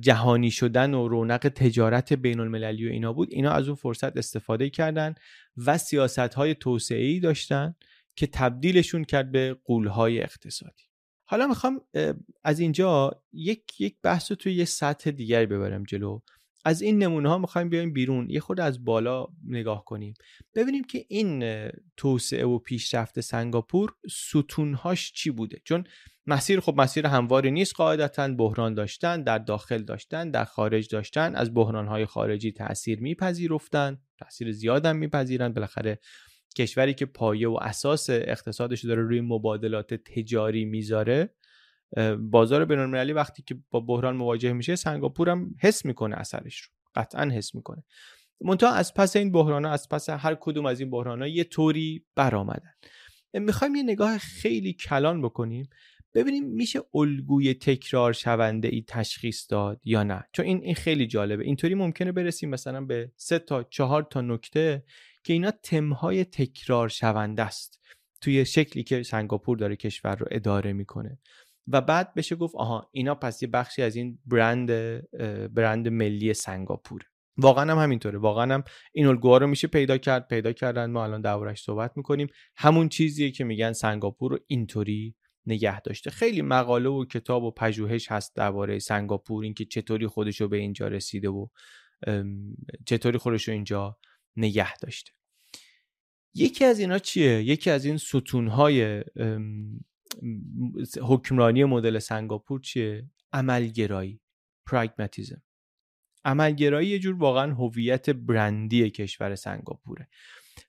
جهانی شدن و رونق تجارت بین المللی و اینا بود اینا از اون فرصت استفاده کردن و سیاست های داشتن که تبدیلشون کرد به قولهای اقتصادی. حالا می‌خوام از اینجا یک یک بحث رو توی یه سطح دیگری ببرم جلو. از این نمونه ها می‌خوایم بیایم بیرون. یه خود از بالا نگاه کنیم. ببینیم که این توسعه و پیشرفت سنگاپور ستونهاش چی بوده؟ چون مسیر خب مسیر همواری نیست قاعدتا. بحران داشتن در داخل داشتن در خارج داشتن. از بحران های خارجی تاثیر میپذیرفتن. تاثیر زیادم میپذیرن. بالاخره کشوری که پایه و اساس اقتصادش داره روی مبادلات تجاری می‌ذاره بازار بینالمللی وقتی که با بحران مواجه میشه سنگاپور هم حس می‌کنه اثرش رو قطعا حس می‌کنه. منتها از پس این بحران از پس هر کدوم از این بحران ها یه طوری برآمدن. می‌خوایم یه نگاه خیلی کلان بکنیم ببینیم میشه الگوی تکرار شونده ای تشخیص داد یا نه. چون این این خیلی جالبه. اینطوری ممکنه برسیم مثلا به سه تا چهار تا نکته که اینا تمهای تکرار شونده است توی شکلی که سنگاپور داره کشور رو اداره می‌کنه. و بعد بشه گفت آها اینا پس یه بخشی از این برند برند ملی سنگاپور. واقعا هم همینطوره. واقعا هم این الگوها رو میشه پیدا کرد پیدا کردن. ما الان دربارش صحبت می‌کنیم. همون چیزیه که میگن سنگاپور رو اینطوری نگه داشته. خیلی مقاله و کتاب و پژوهش هست درباره سنگاپور اینکه چطوری خودش رو به اینجا رسیده و چطوری خودش رو اینجا نگه داشته. یکی از اینا چیه؟ یکی از این ستونهای حکمرانی مدل سنگاپور چیه؟ عملگرایی پراگماتیزم عملگرایی یه جور واقعا هویت برندی کشور سنگاپوره.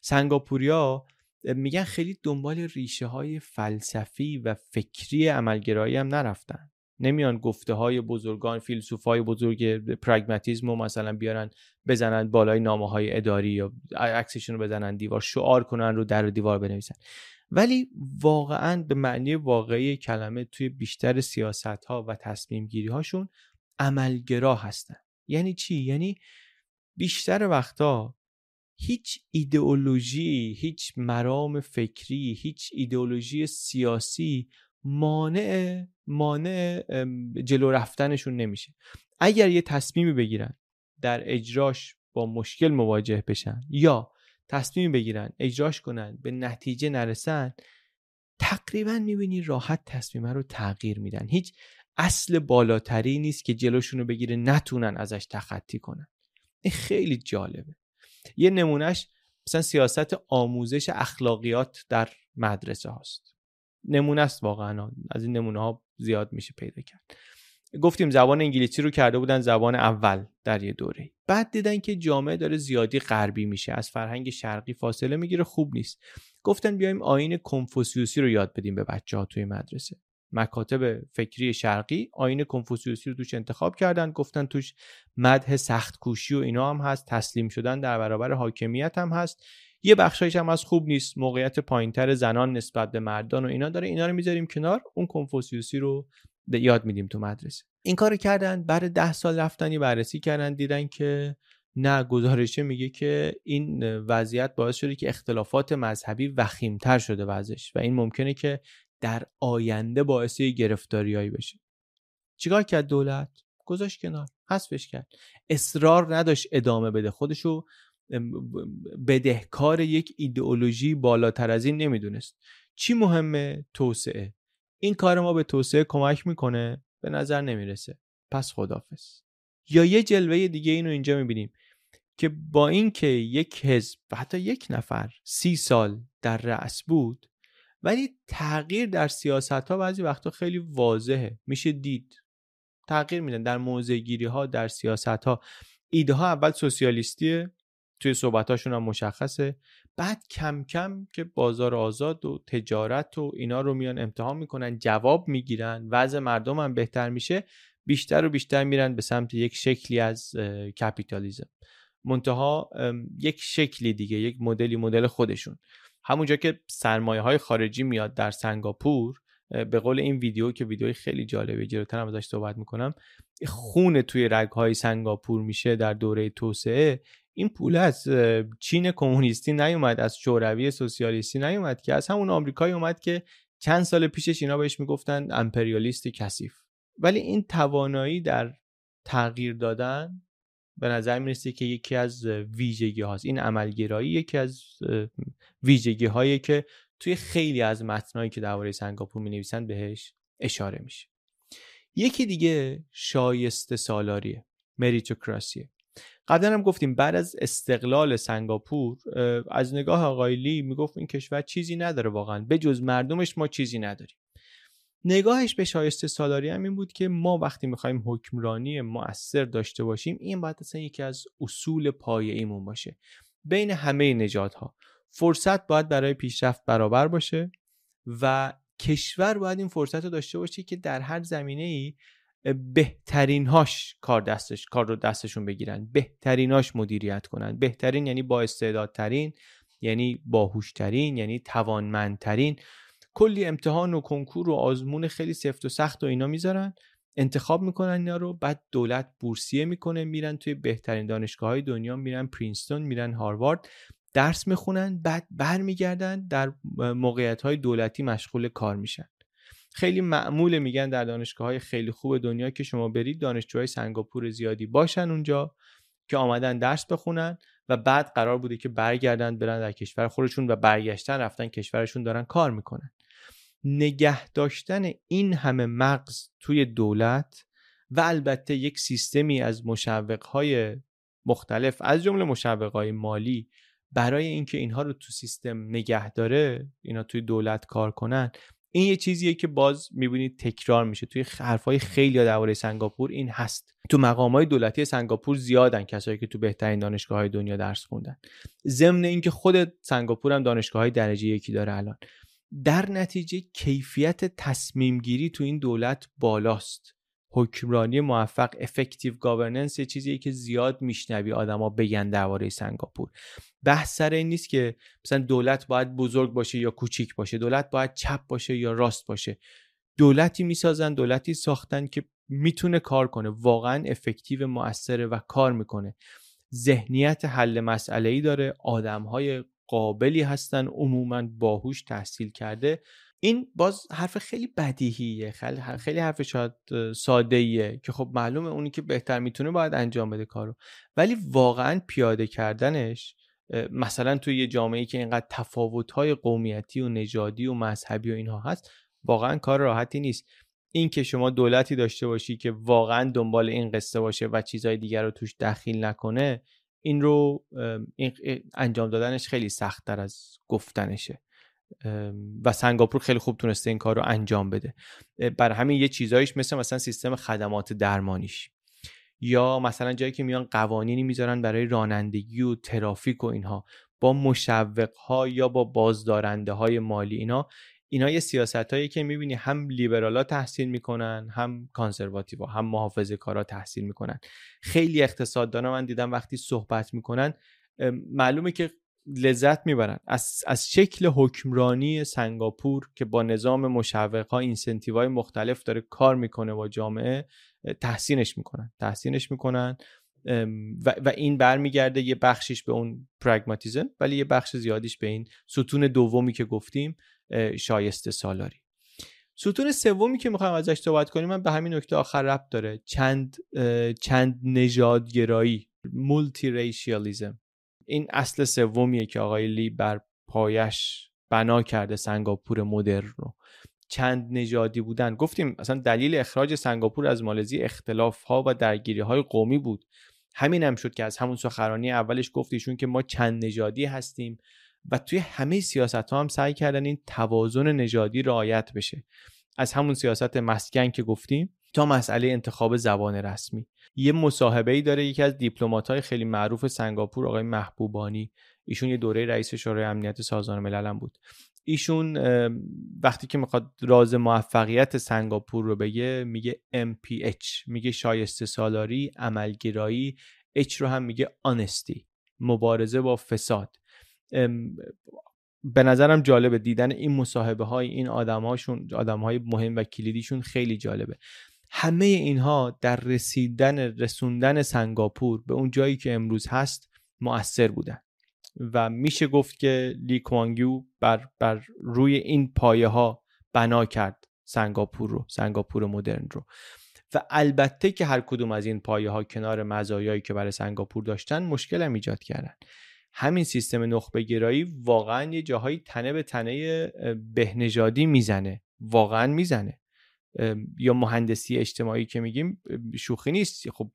سنگاپوریا میگن خیلی دنبال ریشه های فلسفی و فکری عملگرایی هم نرفتن. نمیان گفته های بزرگان فیلسوف های بزرگ پراگماتیزم و مثلا بیارن بزنن بالای نامه های اداری یا عکسشون رو بزنن دیوار شعار کنن رو در دیوار بنویسن. ولی واقعا به معنی واقعی کلمه توی بیشتر سیاست ها و تصمیم گیری هاشون عملگرا هستن. یعنی چی؟ یعنی بیشتر وقتا هیچ ایدئولوژی هیچ مرام فکری هیچ ایدئولوژی سیاسی مانع مانع جلو رفتنشون نمیشه. اگر یه تصمیمی بگیرن در اجراش با مشکل مواجه بشن یا تصمیم بگیرن اجراش کنن به نتیجه نرسن تقریبا می‌بینی راحت تصمیم رو تغییر میدن. هیچ اصل بالاتری نیست که جلوشون رو بگیره نتونن ازش تخطی کنن. این خیلی جالبه. یه نمونهش مثلا سیاست آموزش اخلاقیات در مدرسه هاست. نمونه است واقعا. از این نمونه ها زیاد میشه پیدا کرد. گفتیم زبان انگلیسی رو کرده بودن زبان اول در یه دوره. بعد دیدن که جامعه داره زیادی غربی میشه از فرهنگ شرقی فاصله می‌گیره خوب نیست. گفتن بیایم آین کنفوسیوسی رو یاد بدیم به بچه ها توی مدرسه. مکاتب فکری شرقی آین کنفوسیوسی رو توش انتخاب کردن گفتن توش مدح سخت کوشی و اینا هم هست تسلیم شدن در برابر حاکمیت هم هست. یه بخشایش هم از خوب نیست. موقعیت پایینتر زنان نسبت به مردان و اینا داره اینا رو می‌ذاریم کنار. اون کنفوسیوسی رو یاد میدیم تو مدرسه. این کارو کردن بعد ده سال رفتنی بررسی کردن دیدن که نه گزارشه میگه که این وضعیت باعث شده که اختلافات مذهبی وخیمتر شده وضعش و این ممکنه که در آینده باعث گرفتاریایی بشه. چیکار کرد دولت؟ گذاشت کنار. حذفش کرد. اصرار نداشت ادامه بده. خودشو بدهکار یک ایدئولوژی بالاتر از این نمی‌دونست. چی مهمه؟ توسعه. این کار ما به توسعه کمک می‌کنه؟ به نظر نمی‌رسه. پس خدافز یا یه جلوه دیگه اینو اینجا می‌بینیم که با اینکه یک حزب و حتی یک نفر سی سال در رأس بود ولی تغییر در سیاست ها بعضی وقتا خیلی واضحه. میشه دید. تغییر میدن. در موضع گیری ها در سیاست ها ایده ها اول سوسیالیستیه. توی صحبتاشون هم مشخصه. بعد کم کم که بازار آزاد و تجارت و اینا رو میان امتحان می‌کنن جواب می‌گیرن وضع مردم هم بهتر میشه بیشتر و بیشتر میرن به سمت یک شکلی از کپیتالیزم. منتها یک شکلی دیگه یک مدلی مدل خودشون. همونجا که سرمایه های خارجی میاد در سنگاپور به قول این ویدیو که ویدیوی خیلی جالبه جلوتر هم ازش صحبت می‌کنم خون توی رگ های سنگاپور میشه در دوره توسعه. این پول از چین کمونیستی نیومد از شوروی سوسیالیستی نیومد که از همون آمریکایی اومد که چند سال پیشش اینا بهش می‌گفتن امپریالیست کثیف. ولی این توانایی در تغییر دادن به نظر می‌رسه که یکی از ویژگی هاست این عملگرایی یکی از ویژگی هایی که توی خیلی از متنایی که درباره سنگاپور می نویسن بهش اشاره میشه. یکی دیگه شایسته سالاریه مریتوکراسیه قبلا هم گفتیم بعد از استقلال سنگاپور از نگاه آقای لی می‌گفت این کشور چیزی نداره واقعا. به جز مردمش ما چیزی نداریم. نگاهش به شایسته سالاری هم این بود که ما وقتی می‌خوایم حکمرانی مؤثر داشته باشیم این باید اصلا یکی از اصول پایه ایمون باشه. بین همه نژادها. فرصت باید برای پیشرفت برابر باشه و کشور باید این فرصت رو داشته باشه که در هر زمینه ای بهترین هاش کار دستش کار رو دستشون بگیرن. بهترین هاش مدیریت کنن. بهترین یعنی با استعدادترین یعنی باهوشترین یعنی توانمندترین. کلی امتحان و کنکور و آزمون خیلی سفت و سخت و اینا می‌ذارن. انتخاب می‌کنن اینا رو. بعد دولت بورسیه می‌کنه. میرن توی بهترین دانشگاه های دنیا. میرن پرینستون میرن هاروارد. درس می‌خونن. بعد برمیگردن. در موقعیت های دولتی مشغول کار میشن. خیلی معمول میگن در دانشگاه های خیلی خوب دنیا که شما برید دانشجوهای سنگاپور زیادی باشن اونجا که آمدن درس بخونن و بعد قرار بوده که برگردن برن در کشور خودشون و برگشتن رفتن کشورشون دارن کار می‌کنن. نگه داشتن این همه مغز توی دولت و البته یک سیستمی از مشوقهای مختلف از جمله مشوقهای مالی برای اینکه اینها رو تو سیستم نگه داره اینا توی دولت کار کنن این یه چیزیه که باز می‌بینید تکرار میشه. توی حرفای خیلی درباره سنگاپور این هست. تو مقام های دولتی سنگاپور زیادن کسایی که تو بهترین دانشگاه های دنیا درس خوندن. ضمن اینکه خود سنگاپور هم دانشگاه های درجه یکی داره الان. در نتیجه کیفیت تصمیم گیری تو این دولت بالاست. حکمرانی موفق effective governance یه چیزیه که زیاد میشنوی آدما بگن درباره سنگاپور. بحث سر این نیست که مثلا دولت باید بزرگ باشه یا کوچیک باشه. دولت باید چپ باشه یا راست باشه. دولتی می‌سازن دولتی ساختن که می‌تونه کار کنه. واقعا effective موثره و کار می‌کنه. ذهنیت حل مسئله ای داره. آدم های قابلی هستن. عموما باهوش تحصیل کرده. این باز حرف خیلی بدیهیه خیلی حرف شاید ساده ایه که خب معلومه اونی که بهتر می‌تونه باید انجام بده کارو. ولی واقعا پیاده کردنش مثلا توی یه جامعه که اینقدر تفاوت‌های قومیتی و نژادی و مذهبی و اینها هست واقعا کار راحتی نیست. این که شما دولتی داشته باشی که واقعا دنبال این قصه باشه و چیزهای دیگر رو توش دخیل نکنه این رو انجام دادنش خیلی سختتر از گفتنشه. و سنگاپور خیلی خوب تونسته این کار رو انجام بده. بر همین یه چیزایش مثل مثلا سیستم خدمات درمانیش. یا مثلا جایی که میان قوانینی می‌ذارن برای رانندگی و ترافیک و اینها. با مشوق ها یا با بازدارنده های مالی اینا. اینا یه سیاست هایی که می‌بینی هم لیبرالا تحصیل می‌کنن هم کانسرواتیو هم محافظه کارا تحصیل می‌کنن. خیلی اقتصاددانا من دیدم وقتی صحبت می‌کنن معلومه که لذت می‌برن. از, از شکل حکمرانی سنگاپور که با نظام مشوق ها اینسنتیو های مختلف داره کار می‌کنه با جامعه تحسینش می‌کنن. تحسینش می‌کنن و, و این برمیگرده یه بخشش به اون پرگماتیزم ولی یه بخش زیادیش به این ستون دومی که گفتیم شایسته سالاری. ستون سومی که می‌خوایم ازش صحبت کنیم من به همین نکته آخر ربط داره. چند چند نژادگرایی مولتی ریشیالیزم این اصل سومیه که آقای لی بر پایش بنا کرده سنگاپور مدرن رو. چند نژادی بودن. گفتیم اصلا دلیل اخراج سنگاپور از مالزی اختلاف ها و درگیری های قومی بود. همین هم شد که از همون سخرانی اولش گفتیشون که ما چند نژادی هستیم و توی همه سیاست ها هم سعی کردن این توازن نژادی رعایت بشه. از همون سیاست مسکن که گفتیم تا مسئله انتخاب زبان رسمی. یه مصاحبه ای داره یکی از دیپلمات های خیلی معروف سنگاپور آقای محبوبانی. ایشون یه دوره رئیس شورای امنیت سازمان ملل هم بود. ایشون وقتی که می‌خواد راز موفقیت سنگاپور رو بگه میگه MPH میگه شایسته سالاری عملگرایی H رو هم میگه آنستی مبارزه با فساد. به نظرم جالبه دیدن این مصاحبه های این آدم هاشون آدم های مهم و کلیدیشون خیلی جالبه. همه اینها در رسیدن رسوندن سنگاپور به اون جایی که امروز هست مؤثر بودن. و میشه گفت که لی کوانگیو بر, بر روی این پایه ها بنا کرد سنگاپور رو سنگاپور مدرن رو. و البته که هر کدوم از این پایه ها کنار مزایایی که برای سنگاپور داشتن مشکل هم ایجاد کردن. همین سیستم نخبه گرایی واقعا یه جاهایی تنه به تنه بهنژادی می‌زنه. واقعا می‌زنه. یا مهندسی اجتماعی که میگیم شوخی نیست. خب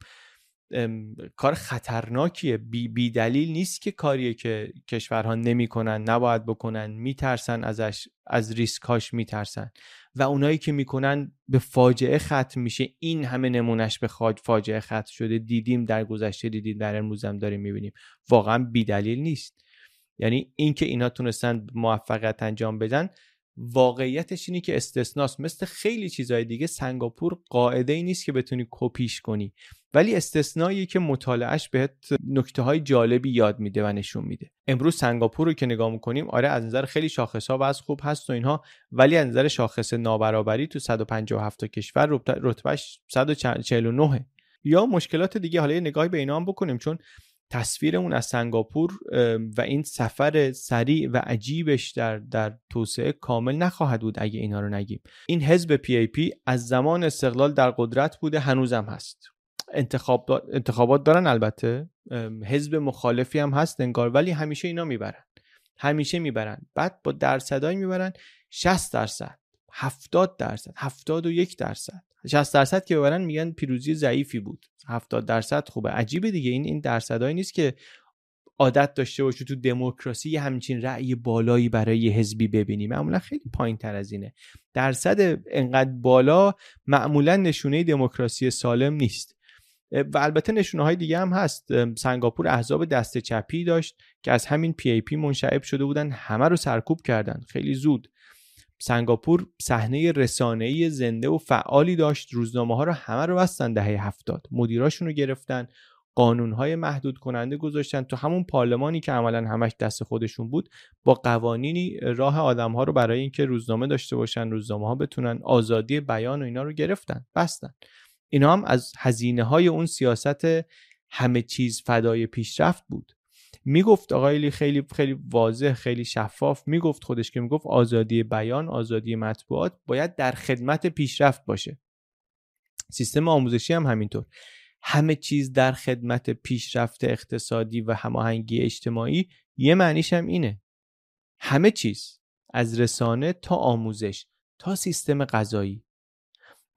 کار خطرناکیه. بی, بی دلیل نیست که کاریه که کشورها نمی‌کنن نباید بکنن میترسن ازش از ریسکاش میترسن. و اونایی که می‌کنن به فاجعه ختم میشه. این همه نمونهش به فاجعه ختم شده. دیدیم در گذشته دیدیم در امروز هم داریم می‌بینیم. واقعا بی دلیل نیست. یعنی اینکه اینا تونستن موفقیت انجام بدن واقعیتش اینه که استثناست. مثل خیلی چیزهای دیگه سنگاپور قاعده ای نیست که بتونی کپیش کنی. ولی استثنایی که مطالعهش بهت نکته های جالبی یاد میده و نشون میده. امروز سنگاپور رو که نگاه می‌کنیم آره از نظر خیلی شاخص ها از خوب هست و اینها ولی از نظر شاخص نابرابری تو 157 تا کشور رتبهش 149 یا مشکلات دیگه حالا یه نگاهی به اینا هم بکنیم چون تصویرمون از سنگاپور و این سفر سریع و عجیبش در در توسعه کامل نخواهد بود اگه اینا رو نگیم. این حزب پی ای پی از زمان استقلال در قدرت بوده هنوزم هست. انتخاب انتخابات دارن البته. حزب مخالفی هم هست انگار ولی همیشه اینا می‌برن. همیشه می‌برن. بعد با درصدایی می‌برن 60 درصد 70 درصد 71 درصد. 60 درصد که ببرن میگن پیروزی ضعیفی بود. 70 درصد خوبه. عجیبه دیگه. این این درصدایی نیست که عادت داشته باشه تو دموکراسی همچین رأی بالایی برای حزبی ببینیم معمولا خیلی پایین تر از اینه. درصد انقدر بالا معمولا نشونه دموکراسی سالم نیست. و البته نشونه های دیگه هم هست. سنگاپور احزاب دست چپی داشت که از همین پی ای پی منشعب شده بودن. همه رو سرکوب کردن. خیلی زود. سنگاپور صحنه رسانه‌ای زنده و فعالی داشت. روزنامه ها رو همه رو بستن دهه هفتاد. مدیراشون رو گرفتن. قانونهای محدود کننده گذاشتن. تو همون پارلمانی که عملا همش دست خودشون بود با قوانینی راه آدم ها رو برای اینکه روزنامه داشته باشن روزنامه ها بتونن آزادی بیان و اینا رو گرفتن بستن. اینا هم از هزینه های اون سیاست همه چیز فدای پیشرفت بود. می‌گفت آقای خیلی خیلی واضح خیلی شفاف می‌گفت خودش که می‌گفت آزادی بیان آزادی مطبوعات باید در خدمت پیشرفت باشه. سیستم آموزشی هم همینطور. همه چیز در خدمت پیشرفت اقتصادی و هماهنگی اجتماعی یه معنیش هم اینه. همه چیز از رسانه تا آموزش تا سیستم غذایی.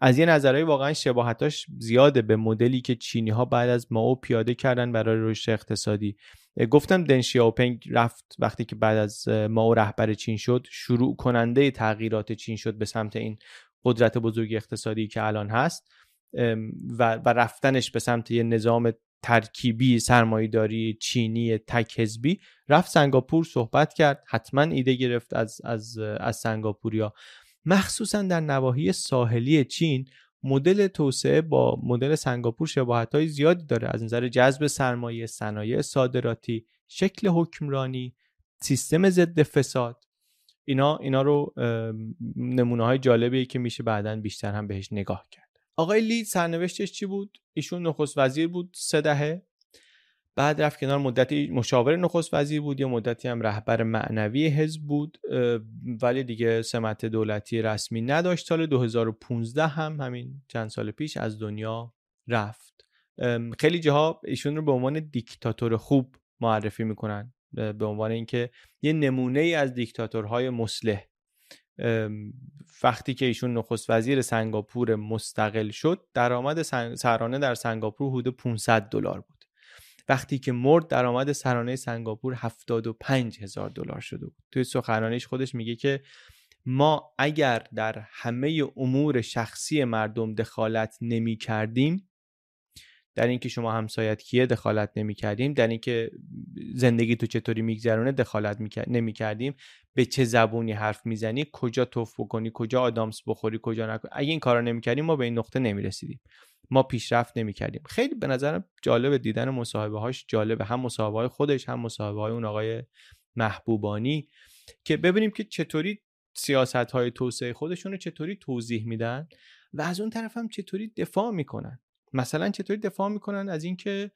از یه نظرهای واقعا شباهتاش زیاده به مدلی که چینی ها بعد از ماو پیاده کردن برای رشد اقتصادی. گفتم دن شیاوپنگ رفت وقتی که بعد از ماو رهبر چین شد شروع کننده تغییرات چین شد به سمت این قدرت بزرگ اقتصادی که الان هست و, و رفتنش به سمت یه نظام ترکیبی سرمایهداری چینی تک حزبی رفت سنگاپور صحبت کرد حتما ایده گرفت از از از سنگاپوریا. مخصوصا در نواحی ساحلی چین مدل توسعه با مدل سنگاپور شباهت های زیادی داره. از نظر جذب سرمایه صنایع صادراتی شکل حکمرانی سیستم ضد فساد. اینا اینا رو نمونه های جالبیه که میشه بعدا بیشتر هم بهش نگاه کرد. آقای لی سرنوشتش چی بود؟ ایشون نخست وزیر بود سه دهه. بعد رفت کنار مدتی مشاور نخست وزیر بود یا مدتی هم رهبر معنوی حزب بود ولی دیگه سمت دولتی رسمی نداشت. سال 2015 هم همین چند سال پیش از دنیا رفت. خیلی جاها ایشون رو به عنوان دیکتاتور خوب معرفی می‌کنن به عنوان اینکه یه نمونه ای از دیکتاتورهای مسلح وقتی که ایشون نخست وزیر سنگاپور مستقل شد درآمد سرانه در سنگاپور حدود 500 دلار بود. وقتی که مرد درآمد سرانه سنگاپور 75 هزار دلار شده بود. توی سخنرانیش خودش میگه که ما اگر در همه امور شخصی مردم دخالت نمی کردیم در اینکه شما همسایت کیه دخالت نمی کردیم در اینکه زندگی تو چطوری میگذرونه دخالت نمی کردیم به چه زبونی حرف می‌زنی؟ کجا توف بکنی؟ کجا آدامس بخوری؟ کجا نکنی اگه این کارا نمی کردیم ما به این نقطه نمی رسیدیم ما پیشرفت نمی کردیم خیلی به نظرم جالب دیدن مصاحبه هاش جالبه. هم مصاحبه های خودش هم مصاحبه های اون آقای محبوبانی که ببینیم که چطوری سیاست های توسعه خودشون رو چطوری توضیح میدن و از اون طرف هم چطوری دفاع می‌کنن. مثلا چطوری دفاع می‌کنن از اینکه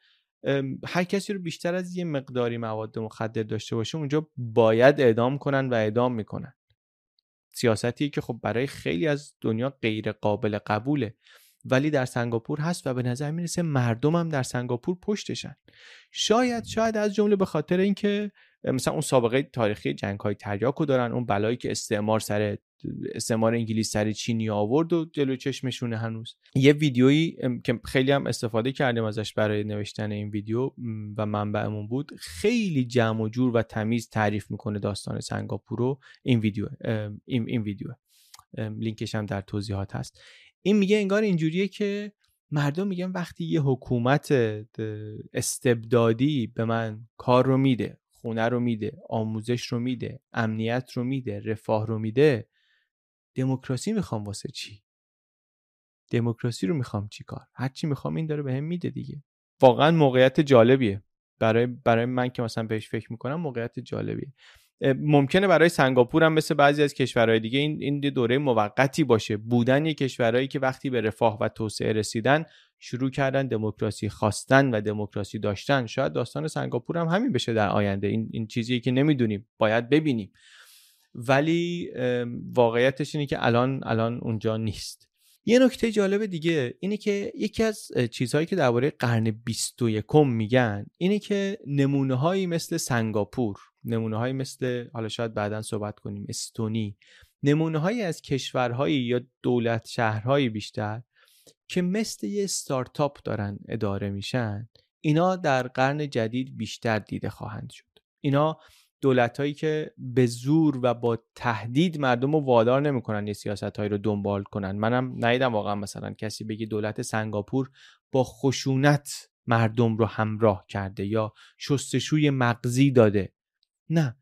هر کسی رو بیشتر از یه مقداری مواد مخدر داشته باشه اونجا باید اعدام کنن و اعدام می‌کنن. سیاستی که خب برای خیلی از دنیا غیر قابل قبوله. ولی در سنگاپور هست و به نظر می‌رسه مردم هم در سنگاپور پشتشن. شاید شاید از جمله به خاطر اینکه مثلا اون سابقه تاریخی جنگ های تریاکو دارن اون بلایی که استعمار سر استعمار انگلیس سر چینی آورد و جلو چشمشونه هنوز. یه ویدیویی که خیلی هم استفاده کردیم ازش برای نوشتن این ویدیو و منبعمون بود خیلی جمع و جور و تمیز تعریف می‌کنه داستان سنگاپور رو. این ویدیو این, این ویدیو. لینکش هم در توضیحات هست. این میگه انگار اینجوریه که مردم میگن وقتی یه حکومت استبدادی به من کار رو میده خونه رو میده آموزش رو میده امنیت رو میده رفاه رو میده دموکراسی می‌خوام واسه چی؟ دموکراسی رو می‌خوام چی کار؟ هرچی می‌خوام این داره به هم میده دیگه. واقعا موقعیت جالبیه. برای برای من که مثلا بهش فکر می‌کنم موقعیت جالبیه. ممکنه برای سنگاپور هم مثل بعضی از کشورهای دیگه این این دوره موقتی باشه. بودن یک کشورهایی که وقتی به رفاه و توسعه رسیدن شروع کردن دموکراسی خواستن و دموکراسی داشتن. شاید داستان سنگاپور هم همین بشه در آینده. این این چیزیه که نمی‌دونیم. باید ببینیم. ولی واقعیتش اینه که الان الان اونجا نیست. یه نکته جالب دیگه اینه که یکی از چیزهایی که درباره قرن 21 میگن اینه که نمونه هایی مثل سنگاپور نمونه هایی مثل حالا شاید بعدا صحبت کنیم استونی. نمونه هایی از کشورهایی یا دولت شهرهایی بیشتر که مثل یه ستارتاپ دارن اداره میشن اینا در قرن جدید بیشتر دیده خواهند شد. اینا دولت هایی که به زور و با تهدید مردم رو وادار نمی‌کنن یه سیاست هایی رو دنبال کنن. منم ندیدم واقعا مثلا کسی بگی دولت سنگاپور با خشونت مردم رو همراه کرده یا شستشوی مغزی داده. نه.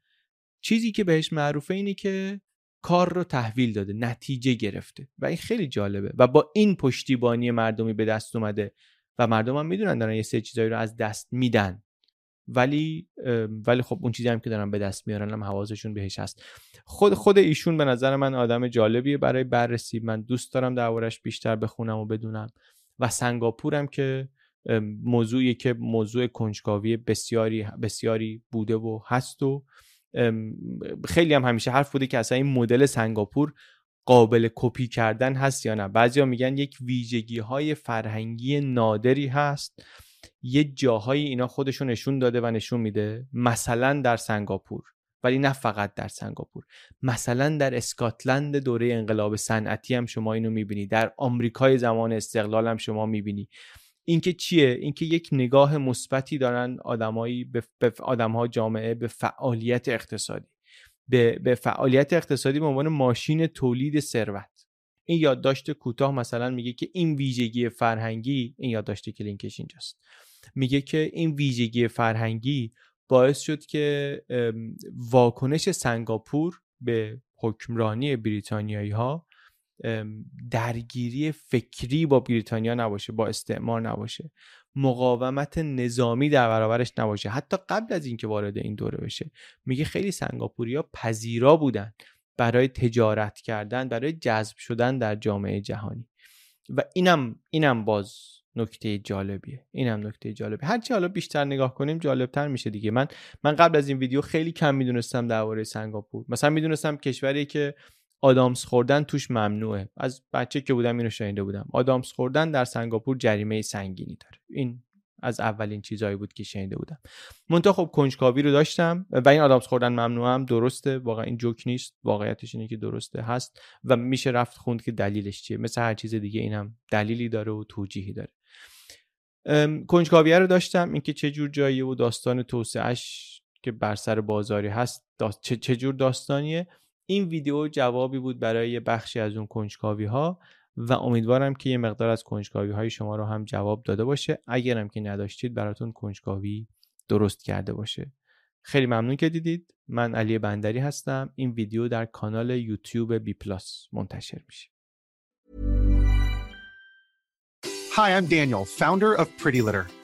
چیزی که بهش معروفه اینه که کار رو تحویل داده نتیجه گرفته. و این خیلی جالبه. و با این پشتیبانی مردمی به دست اومده و مردم هم می‌دونن دارن یه سری چیزایی رو از دست میدن. ولی ولی خب اون چیزی هم که دارن به دست میارن هم حواسشون بهش هست. خود خود ایشون به نظر من آدم جالبیه برای بررسی. من دوست دارم دربارش بیشتر بخونم و بدونم. و سنگاپورم که موضوعی که موضوع کنجکاوی بسیاری بسیاری بوده و هست و خیلی هم همیشه حرف بوده که اصلا این مدل سنگاپور قابل کپی کردن هست یا نه. بعضیا میگن یک ویژگی های فرهنگی نادری هست. یه جاهایی اینا خودشون نشون داده و نشون میده. مثلا در سنگاپور. ولی نه فقط در سنگاپور. مثلا در اسکاتلند دوره انقلاب صنعتی هم شما اینو می‌بینی. در آمریکای زمان استقلال هم شما می‌بینی. اینکه چیه؟ اینکه یک نگاه مثبتی دارن آدمایی به آدمها جامعه به فعالیت اقتصادی. به, به فعالیت اقتصادی به عنوان ماشین تولید ثروت. این یادداشت کوتاه مثلا میگه که این ویژگی فرهنگی این یادداشت کلینکش اینجاست. میگه که این ویژگی فرهنگی باعث شد که واکنش سنگاپور به حکمرانی بریتانیایی ها درگیری فکری با بریتانیا نباشه با استعمار نباشه. مقاومت نظامی در برابرش نباشه. حتی قبل از اینکه وارد این دوره بشه. میگه خیلی سنگاپوریا پذیرا بودن. برای تجارت کردن برای جذب شدن در جامعه جهانی. و اینم اینم باز نکته جالبیه. اینم نکته جالبیه. هرچی حالا بیشتر نگاه کنیم جالبتر میشه دیگه. من من قبل از این ویدیو خیلی کم می‌دونستم درباره سنگاپور. مثلا می‌دونستم کشوری که آدامس خوردن توش ممنوعه. از بچه که بودم اینو شنیده بودم. آدامس خوردن در سنگاپور جریمه سنگینی داره. این از اولین چیزهایی بود که شنیده بودم. منتها خب کنجکاوی رو داشتم و این آدامس خوردن ممنوع هم درسته. واقعا این جوک نیست. واقعیتش اینه که درسته هست و میشه رفت خوند که دلیلش چیه. مثل هر چیز دیگه اینم دلیلی داره و توجیهی داره. کنجکاویه رو داشتم. اینکه چه جور جاییه و داستان توسعهش که بر سر بازاری هست داست... چه جور داستانیه. این ویدیو جوابی بود برای بخشی از اون کنجکاوی ها و امیدوارم که یه مقدار از کنجکاوی های شما رو هم جواب داده باشه. اگرم که نداشتید براتون کنجکاوی درست کرده باشه. خیلی ممنون که دیدید. من علی بندری هستم. این ویدیو در کانال یوتیوب بی پلاس منتشر میشه.
Hi, I'm Daniel, founder of Pretty Litter.